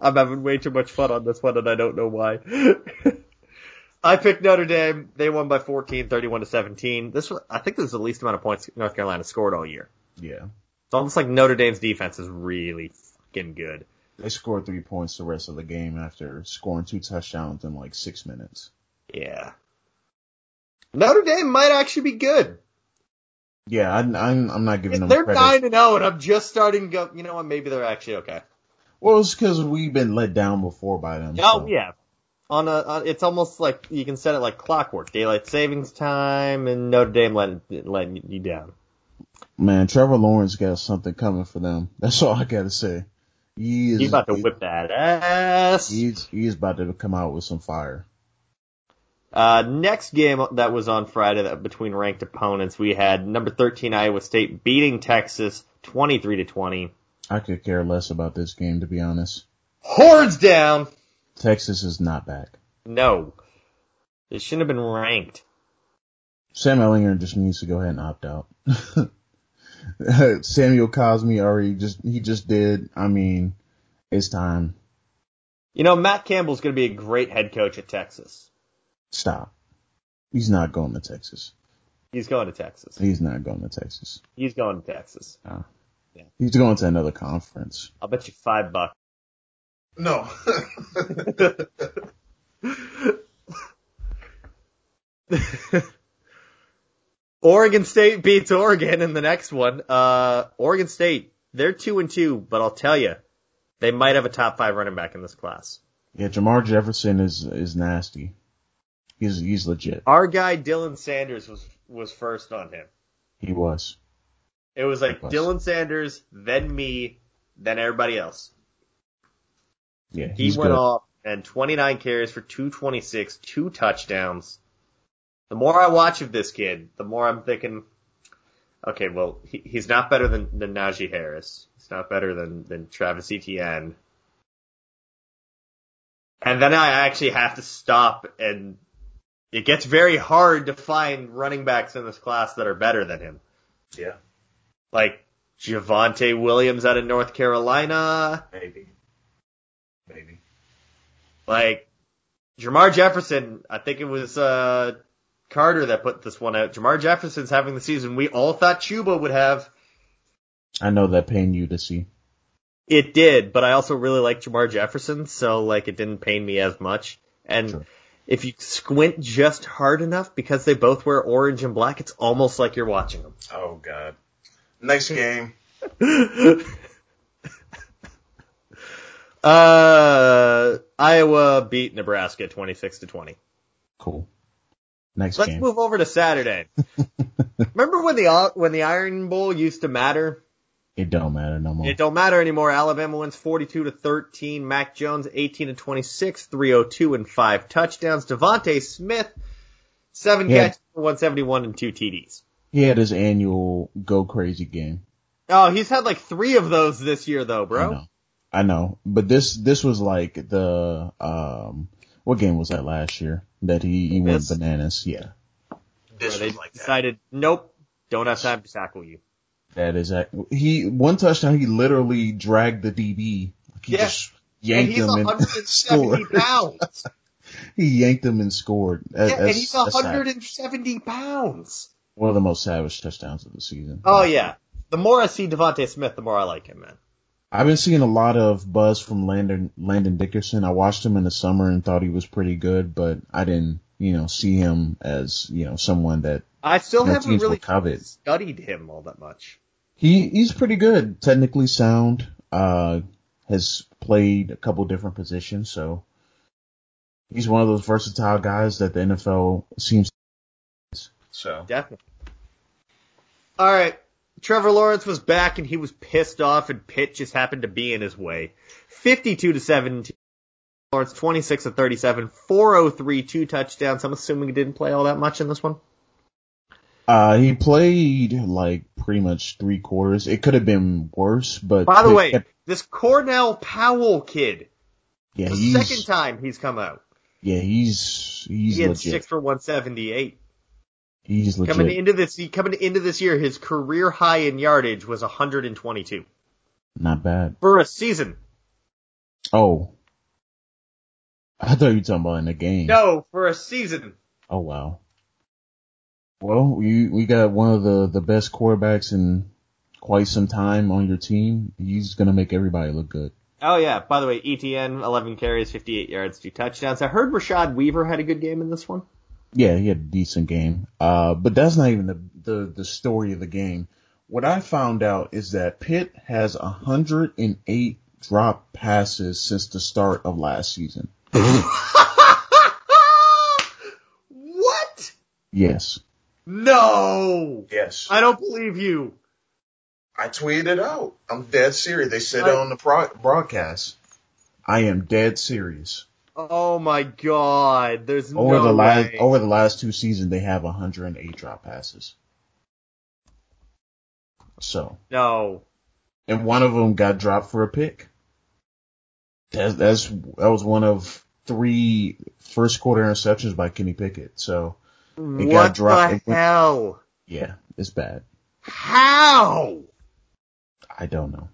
I'm having way too much fun on this one and I don't know why. I picked Notre Dame. They won by 14, 31 to 17. This was, I think this is the least amount of points North Carolina scored all year. Yeah. It's almost like Notre Dame's defense is really fucking good. They scored three points the rest of the game after scoring two touchdowns in like six minutes. Yeah. Notre Dame might actually be good. Yeah, I, I'm, I'm not giving them They're. 9 and 0 and I'm just starting to go, you know what, maybe they're actually okay. Well, it's because we've been let down before by them. Oh so. yeah. On a, on, it's almost like you can set it like clockwork. Daylight savings time and Notre Dame letting, letting you down. Man, Trevor Lawrence got something coming for them. That's all I gotta say. He is, He's about to whip that ass. He's, he's about to come out with some fire. Uh, next game that was on Friday that between ranked opponents, we had number 13 Iowa State beating Texas 23 to 20. I could care less about this game, to be honest. Hordes down. Texas is not back. No. They shouldn't have been ranked. Sam Ehlinger just needs to go ahead and opt out. Samuel Cosmi already just, he just did. I mean, it's time. You know, Matt Campbell's going to be a great head coach at Texas. Stop. He's not going to Texas. He's going to Texas. He's not going to Texas. He's going to Texas. Ah. He's going to another conference. I'll bet you five bucks. No. Oregon State beats Oregon in the next one. Uh, Oregon State, they're two and two, but I'll tell you, they might have a top five running back in this class. yeah, Jermar Jefferson is, is nasty. He's, he's legit. Our guy Dylan Sanders was was first on him. He was. It was like He. Dylan Sanders, then me, then everybody else. Yeah, He went good. off and 29 carries for 226, two touchdowns. The more I watch of this kid, the more I'm thinking, okay, well, he, he's not better than, than Najee Harris. He's not better than, than Travis Etienne. And then I actually have to stop and it gets very hard to find running backs in this class that are better than him. Yeah. Like Javonte Williams out of North Carolina, Maybe. Maybe. like Jermar Jefferson. I think it was uh, Carter that put this one out. Jermar Jefferson's having the season we all thought Chuba would have. I know that pain you to see. It did, but I also really like Jamar Jefferson, so like it didn't pain me as much. And Sure. if you squint just hard enough, because they both wear orange and black, it's almost like you're watching them. Oh God. Next game. uh, Iowa beat Nebraska 26 to 20. Cool. Next game. Let's game. move over to Saturday. Remember when the when the Iron Bowl used to matter? It don't matter no more. It don't matter anymore. Alabama wins 42 to 13. Mac Jones 18 to 26, 302 and five touchdowns. DeVonta Smith seven Yeah. catches for 171 and two TDs. He had his annual go crazy game. Oh, he's had like three of those this year though, I bro. know. I know. But this this was like the um what game was that last year? That he, he went bananas. Yeah. Where they decided, nope, don't have time to tackle you. That is ac- he one touchdown he literally dragged the DB. Like he Yeah. just And yanked he's him and 170 scored. pounds. he yanked him and scored. That- Yeah, and that's- he's 170 pounds. One of the most savage touchdowns of the season. Oh yeah. The more I see DeVonta Smith, the more I like him, man. I've been seeing a lot of buzz from Landon Landon Dickerson. I watched him in the summer and thought he was pretty good, but I didn't, you know, see him as, you know, someone that I still haven't really covet. studied him all that much. He he's pretty good, technically sound. Uh, has played a couple different positions, so he's one of those versatile guys that the NFL seems. So Definitely. All right. Trevor Lawrence was back and he was pissed off and Pitt just happened to be in his way. 52 to 17. Lawrence 26 to 37, 403, two touchdowns. I'm assuming he didn't play all that much in this one. uh, he played like pretty much three quarters. It could have been worse, but By the way, kept- this Cornell Powell kid, yeah, the he's second time he's come out, yeah he's he's he had legit. six for 178. He's legit. Coming into this, coming into this year, his career high in yardage was 122 Not bad. for a season. Oh. I thought you were talking about in the game. No, for a season. Oh wow. Well, we we got one of the the best quarterbacks in quite some time on your team. He's gonna make everybody look good. Oh yeah. By the way, Etienne 11 carries, 58 yards, two touchdowns. I heard Rashad Weaver had a good game in this one. Yeah, he had a decent game. Uh, but that's not even the the, the story of the game. What I found out is that Pitt has 108 drop passes since the start of last season. what? Yes. No. Yes. I don't believe you. I tweeted it out. I'm dead serious. They said I- it on the pro- broadcast. I am dead serious. Oh my god. There's Over no the last way. over the last two seasons, they have 108 drop passes. So, No. and one of them got dropped for a pick. That's that's that was one of three first quarter interceptions by Kenny Pickett. So, It got what dropped. the hell? yeah, it's bad. How? I don't know.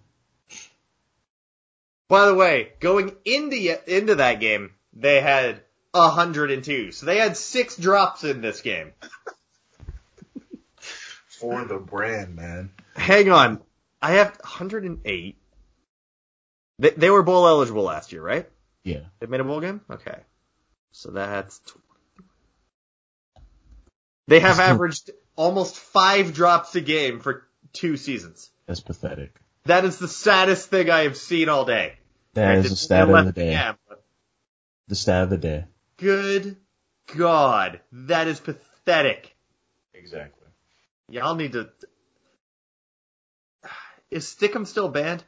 By the way, going into into that game, they had 102. So they had six drops in this game. For the brand, man. Hang on. I have 108. They, they were bowl eligible last year, right? Yeah, They made a bowl game? Okay. So that's. They have averaged almost five drops a game for two seasons. that's pathetic. That is the saddest thing I have seen all day. That is Granted, the stat of the day. PM, but The stat of the day. Good God. That is pathetic. Exactly. Y'all need to. Is Stickum still banned?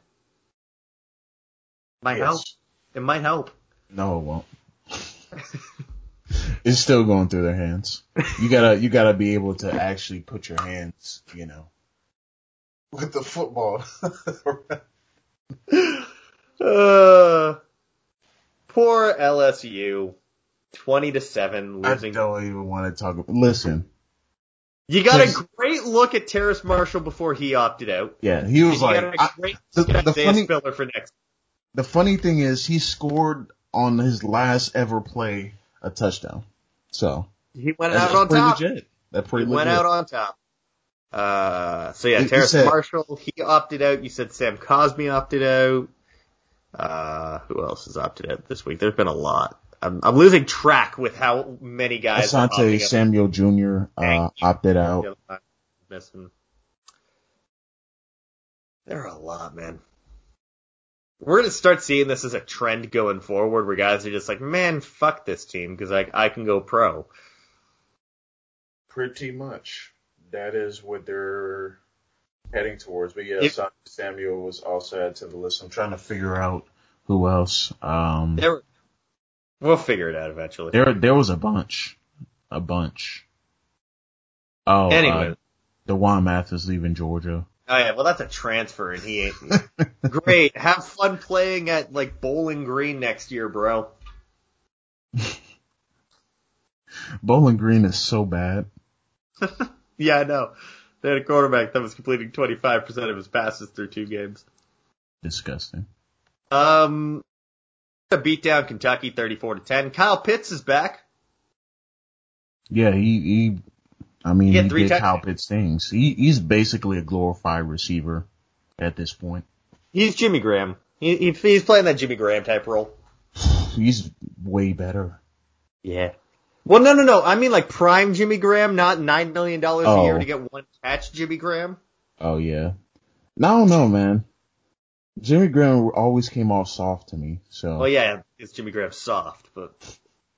Might Yes. help. It might help. No, it won't. it's still going through their hands. You gotta you gotta be able to actually put your hands, you know. With the football. Uh, poor LSU. 20 to 7 I don't even want to talk. About, listen, You got a great look at Terrace Marshall before he opted out. yeah, he was like, got I- great the- the funny- Spiller for next. the funny thing is he scored on his last ever play a touchdown. So He went out on top. legit. That's He legit. went out on top. Uh, so yeah, Terrace said- Marshall, he opted out. You said Sam Cosmi opted out. Uh, who else has opted out this week? There's been a lot. I'm, I'm losing track with how many guys. Asante opting out. Samuel Jr. Uh, opted out. other one I'm missing. There are a lot, man. We're gonna start seeing this as a trend going forward, where guys are just like, "Man, fuck this team," because I I can go pro. Pretty much. That is what they're heading towards. But yeah, Son- Samuel was also added to the list. I'm trying Trying to figure out who else. Um, There, we'll figure it out eventually. there, there was a bunch, a bunch. Oh, Anyway. uh, D'Wan Mathis leaving Georgia. Oh yeah, well that's a transfer, and he ain't great. Have fun playing at like Bowling Green next year, bro. Bowling Green is so bad. Yeah, I know. They had a quarterback that was completing 25% of his passes through two games. Disgusting. Um, beat down Kentucky 34 to 10. Kyle Pitts is back. Yeah, he, he I mean, He he, did touchdowns. Kyle Pitts things. He, he's basically a glorified receiver at this point. He's Jimmy Graham. He, he, he's playing that Jimmy Graham type role. He's way better. Yeah. Well, no, no, no. I mean like prime Jimmy Graham, not $9 million a Oh. year to oh. get one catch Jimmy Graham. Oh yeah. No, no, man. Jimmy Graham always came off soft to me. So Well, yeah, it's Jimmy Graham soft, but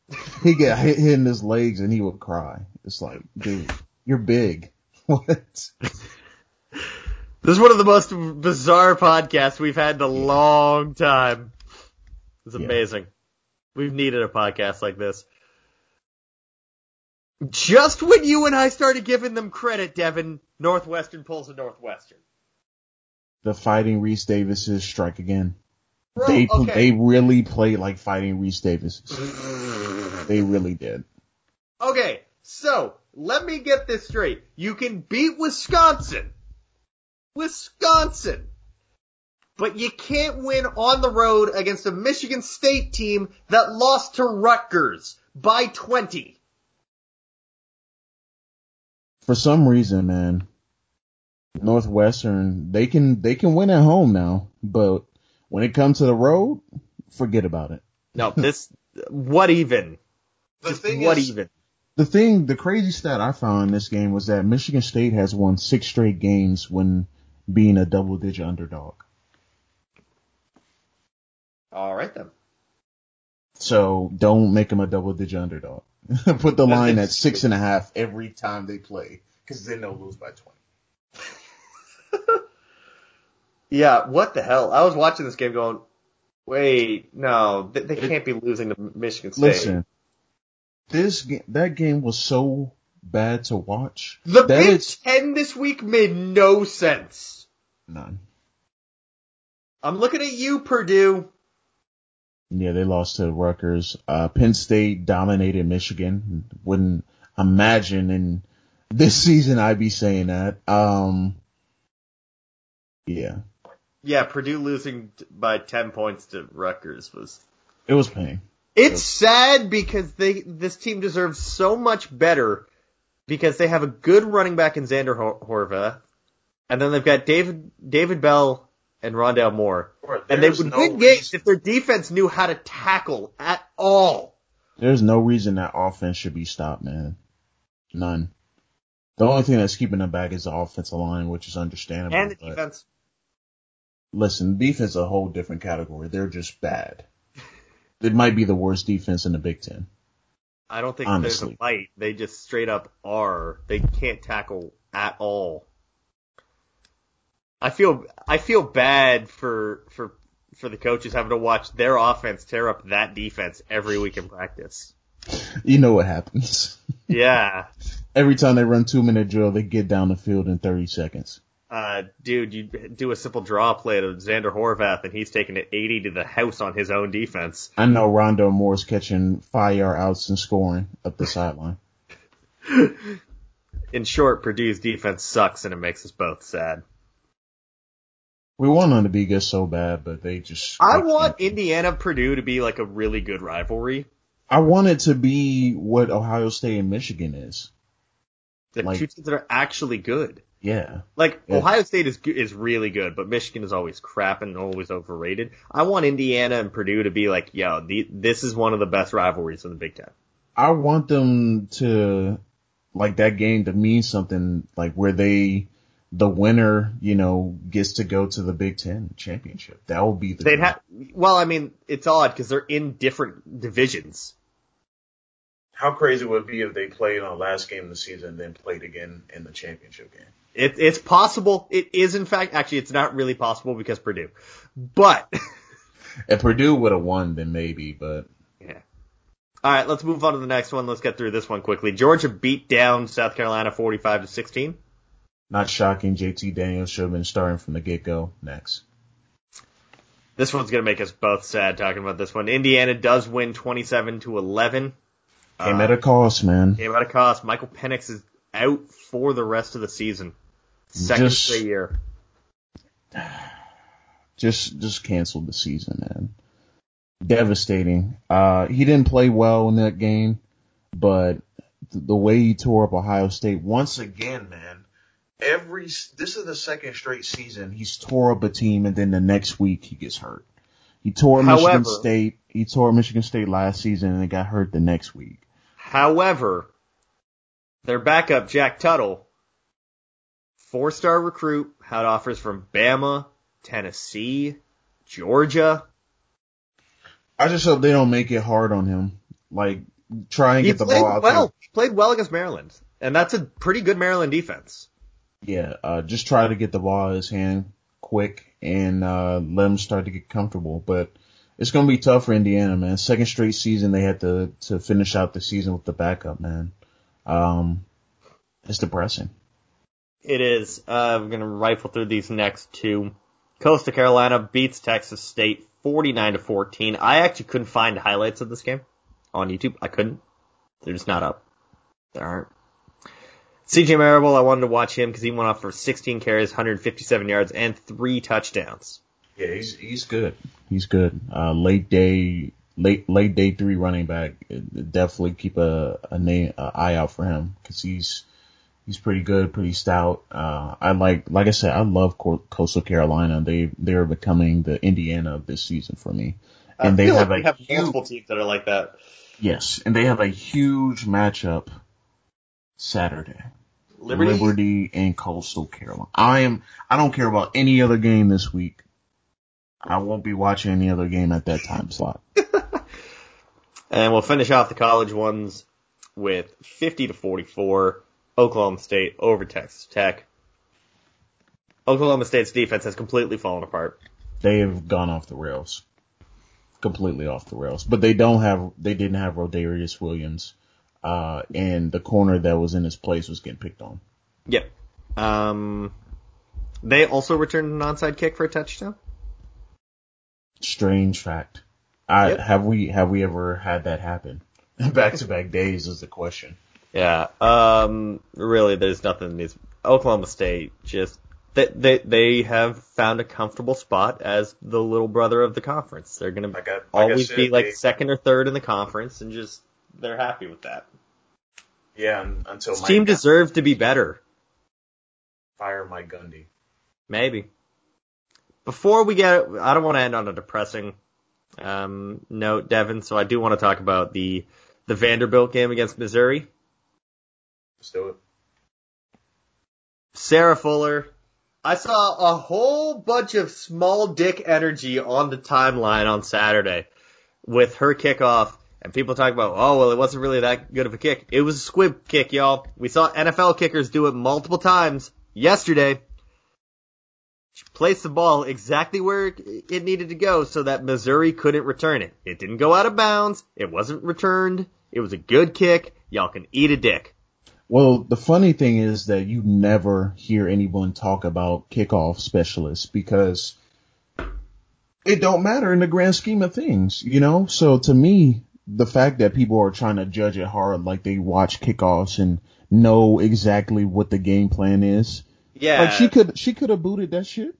he get hit, hit in his legs and he would cry. It's like, dude, you're big. What? This is one of the most bizarre podcasts we've had in a long time. It's Yeah. amazing. We've needed a podcast like this. Just when you and I started giving them credit, Devin, Northwestern pulls a Northwestern. The fighting Reese Davises strike again. Bro, they okay. they really played like fighting Reese Davises. They really did. Okay, so let me get this straight. You can beat Wisconsin. Wisconsin. But you can't win on the road against a Michigan State team that lost to Rutgers by 20. For some reason, man, Northwestern they can they can win at home now, but when it comes to the road, forget about it. No, this, what even? The Just thing what is, even? The thing, the crazy stat I found in this game was that Michigan State has won six straight games when being a double digit underdog. Alright then. So don't make them a double digit underdog. Put the line at six and a half every time they play, because then they'll lose by twenty. Yeah, what the hell? I was watching this game going, wait, no, they, they can't be losing to Michigan State. Listen, this that game was so bad to watch. the that Big Ten this week made no sense. None. I'm looking at you, Purdue. Yeah, they lost to Rutgers. Uh, Penn State dominated Michigan. Wouldn't imagine in this season I'd be saying that. Um, yeah, Yeah, Purdue losing by 10 points to Rutgers was. it was pain. It's sad because they this team deserves so much better because they have a good running back in Zander Hor- Horvath, and then they've got David David Bell and Rondale Moore, Bro, and they would no win games reason- if their defense knew how to tackle at all. There's no reason that offense should be stopped, man. None. The only thing that's keeping them back is the offensive line, which is understandable. And the defense. Listen, defense is a whole different category. They're just bad. It might be the worst defense in the Big Ten. I don't think Honestly. there's a fight. They just straight up are. They can't tackle at all. I feel I feel bad for for for the coaches having to watch their offense tear up that defense every week in practice. You know what happens. Yeah. Every time they run two minute drill, they get down the field in 30 seconds. Uh, dude, you do a simple draw play to Zander Horvath, and he's taking it 80 to the house on his own defense. I know Rondo Moore's catching five yard outs and scoring up the sideline. In short, Purdue's defense sucks, and it makes us both sad. We want them to be good so bad, but they just. I they want can't. Indiana Purdue to be like a really good rivalry. I want it to be what Ohio State and Michigan is. The Like- two teams that are actually good. Yeah. Like Yeah. Ohio State is is really good, but Michigan is always crap and always overrated. I want Indiana and Purdue to be like, yo, the, this is one of the best rivalries in the Big Ten. I want them to, like that game to mean something, like where they, the winner, you know, gets to go to the Big Ten championship. That would be the. They'd have, well, I mean, it's odd because they're in different divisions. How crazy would it be if they played on the last game of the season and then played again in the championship game? It, it's possible. It is in fact, actually, it's not really possible because Purdue, but If Purdue would have won, then maybe, but yeah. All right, let's move on to the next one. Let's get through this one quickly. Georgia beat down South Carolina 45 to 16. Not shocking. JT Daniels should have been starting from the get go. Next. This one's gonna make us both sad talking about this one. Indiana does win 27 to 11. Came Uh, at a cost, man. Came at a cost. Michael Penix is out for the rest of the season. Second Just- straight year. just just canceled the season, man. Devastating. Uh, he didn't play well in that game, but th- the way he tore up Ohio State once again, man. Every this is the second straight season he's tore up a team, and then the next week he gets hurt. He tore However- Michigan State. He tore Michigan State last season, and then got hurt the next week. However, their backup, Jack Tuttle, four star recruit, had offers from Bama, Tennessee, Georgia. I just hope they don't make it hard on him. Like try and He get the ball out well. there. He played well against Maryland. And that's a pretty good Maryland defense. Yeah, uh, just try to get the ball in his hand quick and uh, let him start to get comfortable. But it's gonna be tough for Indiana, man. Second straight season they had to to finish out the season with the backup, man. Um, it's depressing. It is. Uh, we're gonna rifle through these next two. Coastal Carolina beats Texas State 49 to 14. I actually couldn't find highlights of this game on YouTube. I couldn't. They're just not up. There aren't. CJ Marable, I wanted to watch him because he went off for 16 carries, 157 yards, and three touchdowns. Yeah, he's he's good. He's good. Uh, late day, late late day three running back. Uh, Definitely keep a a name a eye out for him because he's he's pretty good, pretty stout. Uh, I like like I said, I love Co- Coastal Carolina. They they're becoming the Indiana of this season for me. And they feel have like a we have huge- multiple teams that are like that. Yes, and they have a huge matchup Saturday. Liberty. Liberty and Coastal Carolina. I am. I don't care about any other game this week. I won't be watching any other game at that time slot. And we'll finish off the college ones with 50 to 44, Oklahoma State over Texas Tech. Oklahoma State's defense has completely fallen apart. They have gone off the rails, completely off the rails. But they don't have. They didn't have Rodarius Williams, uh, and the corner that was in his place was getting picked on. Yep. Um, they also returned an onside kick for a touchdown. Strange fact. I Yep. have we have we ever had that happen? Back to back days is the question. Yeah. Um, really, there's nothing in these. Oklahoma State just they they they have found a comfortable spot as the little brother of the conference. They're gonna Like I, like always said, be like second or third in the conference, and just they're happy with that. Yeah, until This team deserved to be better. fire Mike Gundy. Maybe. Before we get, I don't want to end on a depressing um, note, Devin. So I do want to talk about the the Vanderbilt game against Missouri. Let's do it. Sarah Fuller. I saw a whole bunch of small dick energy on the timeline on Saturday with her kickoff. And people talk about, oh, well, it wasn't really that good of a kick. It was a squib kick, y'all. We saw NFL kickers do it multiple times yesterday. She placed the ball exactly where it needed to go so that Missouri couldn't return it. It didn't go out of bounds. It wasn't returned. It was a good kick. Y'all can eat a dick. Well, the funny thing is that you never hear anyone talk about kickoff specialists because it don't matter in the grand scheme of things, you know? So to me, the fact that people are trying to judge it hard, like they watch kickoffs and know exactly what the game plan is. Yeah. Like she could, she could have booted that shit.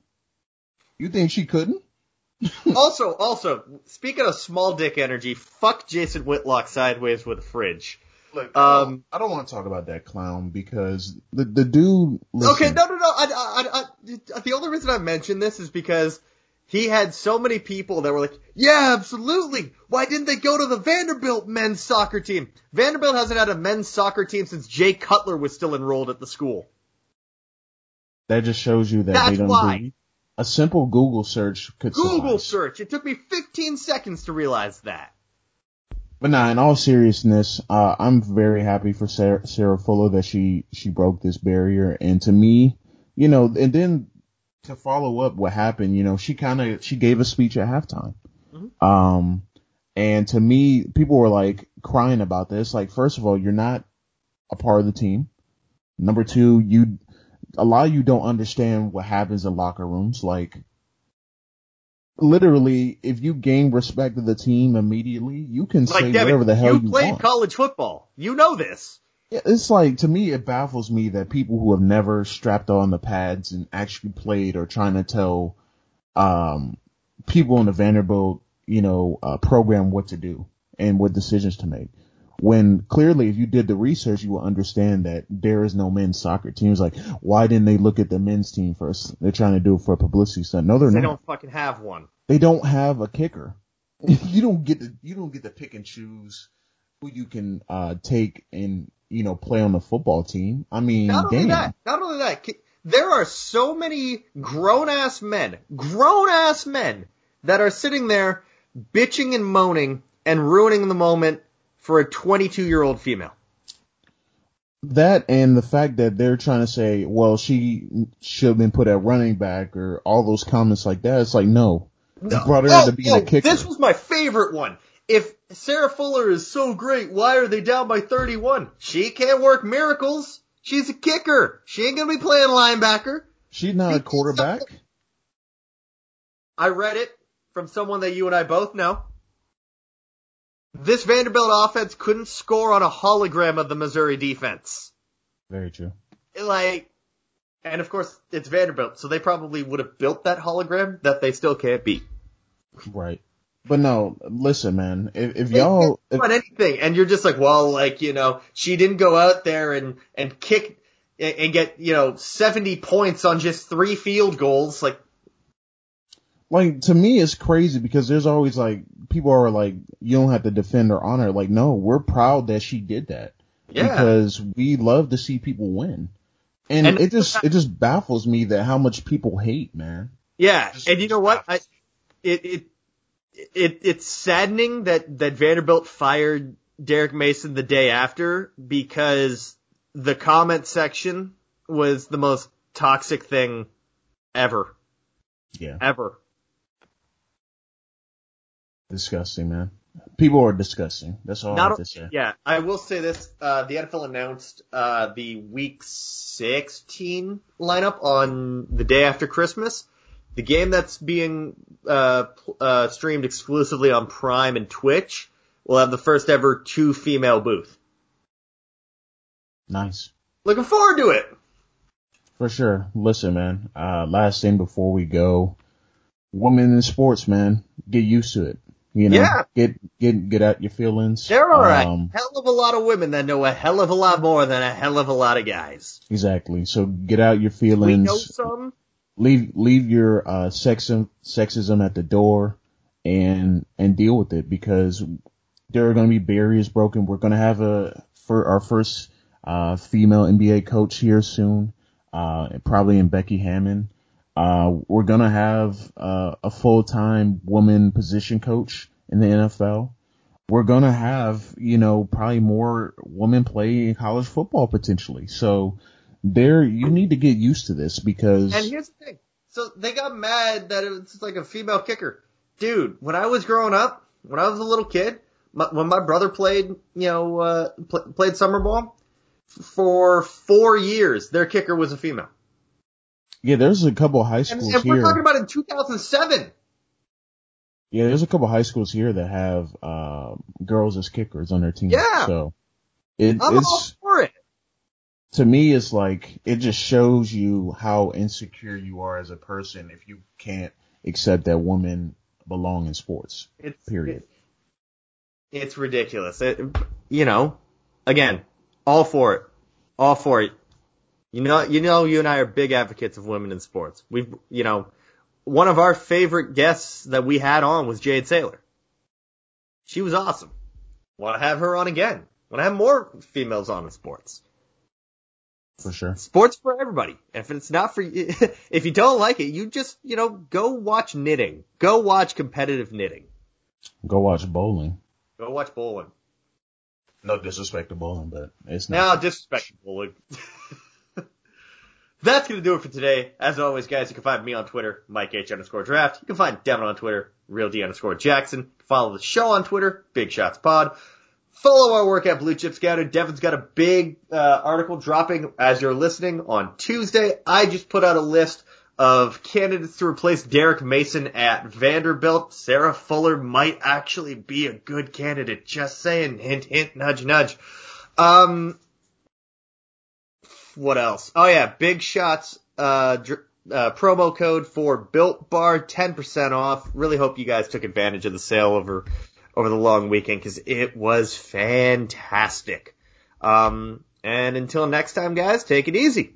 You think she couldn't? also, also, speaking of small dick energy, fuck Jason Whitlock sideways with a fridge. Look, Um, I don't want to talk about that clown because the the dude. Listen, Okay, no, no, no. I, I, I, the only reason I mention this is because he had so many people that were like, "Yeah, absolutely. Why didn't they go to the Vanderbilt men's soccer team? Vanderbilt hasn't had a men's soccer team since Jay Cutler was still enrolled at the school." that just shows you that That's they don't why. believe. A simple Google search could Google suffice. search. It took me 15 seconds to realize that. But nah, in all seriousness, uh, I'm very happy for Sarah, Sarah Fuller that she, she broke this barrier. And to me, you know, and then to follow up what happened, you know, she kind of, she gave a speech at halftime. Mhm. Um, and to me, people were like crying about this. Like, first of all, you're not a part of the team. Number two, you, a lot of you don't understand what happens in locker rooms. Like, literally, if you gain respect of the team immediately, you can say Like Devin, whatever the hell you you, played want. college football. You know this. Yeah, It's like to me, it baffles me that people who have never strapped on the pads and actually played are trying to tell um, people in the Vanderbilt, you know, uh, program what to do and what decisions to make. When clearly, if you did the research, you will understand that there is no men's soccer team. It's like, why didn't they look at the men's team first? They're trying to do it for a publicity stunt. No, they're They not. don't fucking have one. They don't have a kicker. you don't get to you don't get to pick and choose who you can uh take and you know play on the football team. I mean, Not only that, not only that, there are so many grown ass men, grown ass men that are sitting there bitching and moaning and ruining the moment for a 22 year old female. That and the fact that they're trying to say, well, she should have been put at running back or all those comments like that. It's like, no, you brought her oh, in to be oh, a kicker. This was my favorite one. If Sarah Fuller is so great, why are they down by 31? She can't work miracles. She's a kicker. She ain't gonna be playing linebacker. She's not a quarterback. I read it from someone that you and I both know. This Vanderbilt offense couldn't score on a hologram of the Missouri defense. Very true. Like, and of course it's Vanderbilt, so they probably would have built that hologram that they still can't beat. Right. But no, listen, man. If, if y'all, if, on anything, and you're just like, well, like you know, she didn't go out there and and kick and and get you know 70 points on just three field goals. Like, like to me it's crazy because there's always like people are like you don't have to defend her honor like no we're proud that she did that yeah, because we love to see people win and, And- it just it just baffles me that how much people hate man Yeah, Just- and you know what? I, it it it it's saddening that that Vanderbilt fired Derek Mason the day after because the comment section was the most toxic thing ever, yeah. Ever. disgusting man. People are disgusting. That's all i Not have to say. Yeah, I will say this: uh, the NFL announced uh, the Week 16 lineup on the day after Christmas. The game that's being uh, uh, streamed exclusively on Prime and Twitch will have the first ever two female booth. nice Looking forward to it. for sure listen man uh last thing before we go women in sports man get used to it you know Yeah. get get get out your feelings There are um, a hell of a lot of women that know a hell of a lot more than a hell of a lot of guys. exactly so get out your feelings. We know some. Leave leave your uh sexism sexism at the door and and deal with it because there are going to be barriers broken. We're going to have a for our first uh female NBA coach here soon, uh probably in Becky Hammon. Uh we're going to have uh, a full-time woman position coach in the NFL. We're going to have, you know, probably more women play in college football potentially. So there you need to get used to this because And here's the thing. So they got mad that it was like a female kicker. Dude, when I was growing up, when I was a little kid, my, when my brother played, you know, uh, pl- played summer ball, for four years, their kicker was a female. Yeah, there's a couple high And, schools and we're talking about in 2007. Yeah, there's a couple high schools here that have uh, girls as kickers on their team. Yeah. So it, it's. To me, it's like it just shows you how insecure you are as a person if you can't accept that women belong in sports. It's, Period. It's ridiculous. It, you know, again, all for it. All for it. You know, you know, you and I are big advocates of women in sports. We've, you know, one of our favorite guests that we had on was Jade Saylor. She was awesome. Want to have her on again. Want to have more females on in sports. For sure. Sports for everybody. If it's not for you, if you don't like it, you just, you know, go watch knitting. Go watch competitive knitting. Go watch bowling. Go watch bowling. No disrespect to bowling, but it's not Now, not. disrespectful. That's gonna do it for today. As always, guys, you can find me on Twitter, Mike H underscore draft. You can find Devin on Twitter, Real D underscore Jackson. Follow the show on Twitter, Big Shots Pod. Follow our work at Blue Chip Scouter. Devin's got a big uh, article dropping as you're listening on Tuesday. I just put out a list of candidates to replace Derek Mason at Vanderbilt. Sarah Fuller might actually be a good candidate. Just saying. Hint, hint, nudge, nudge. Um, what else? Oh yeah, Big Shots uh, dr- uh, promo code for Built Bar, 10% off. Really hope you guys took advantage of the sale over over the long weekend because it was fantastic. Um, and until next time, guys, take it easy.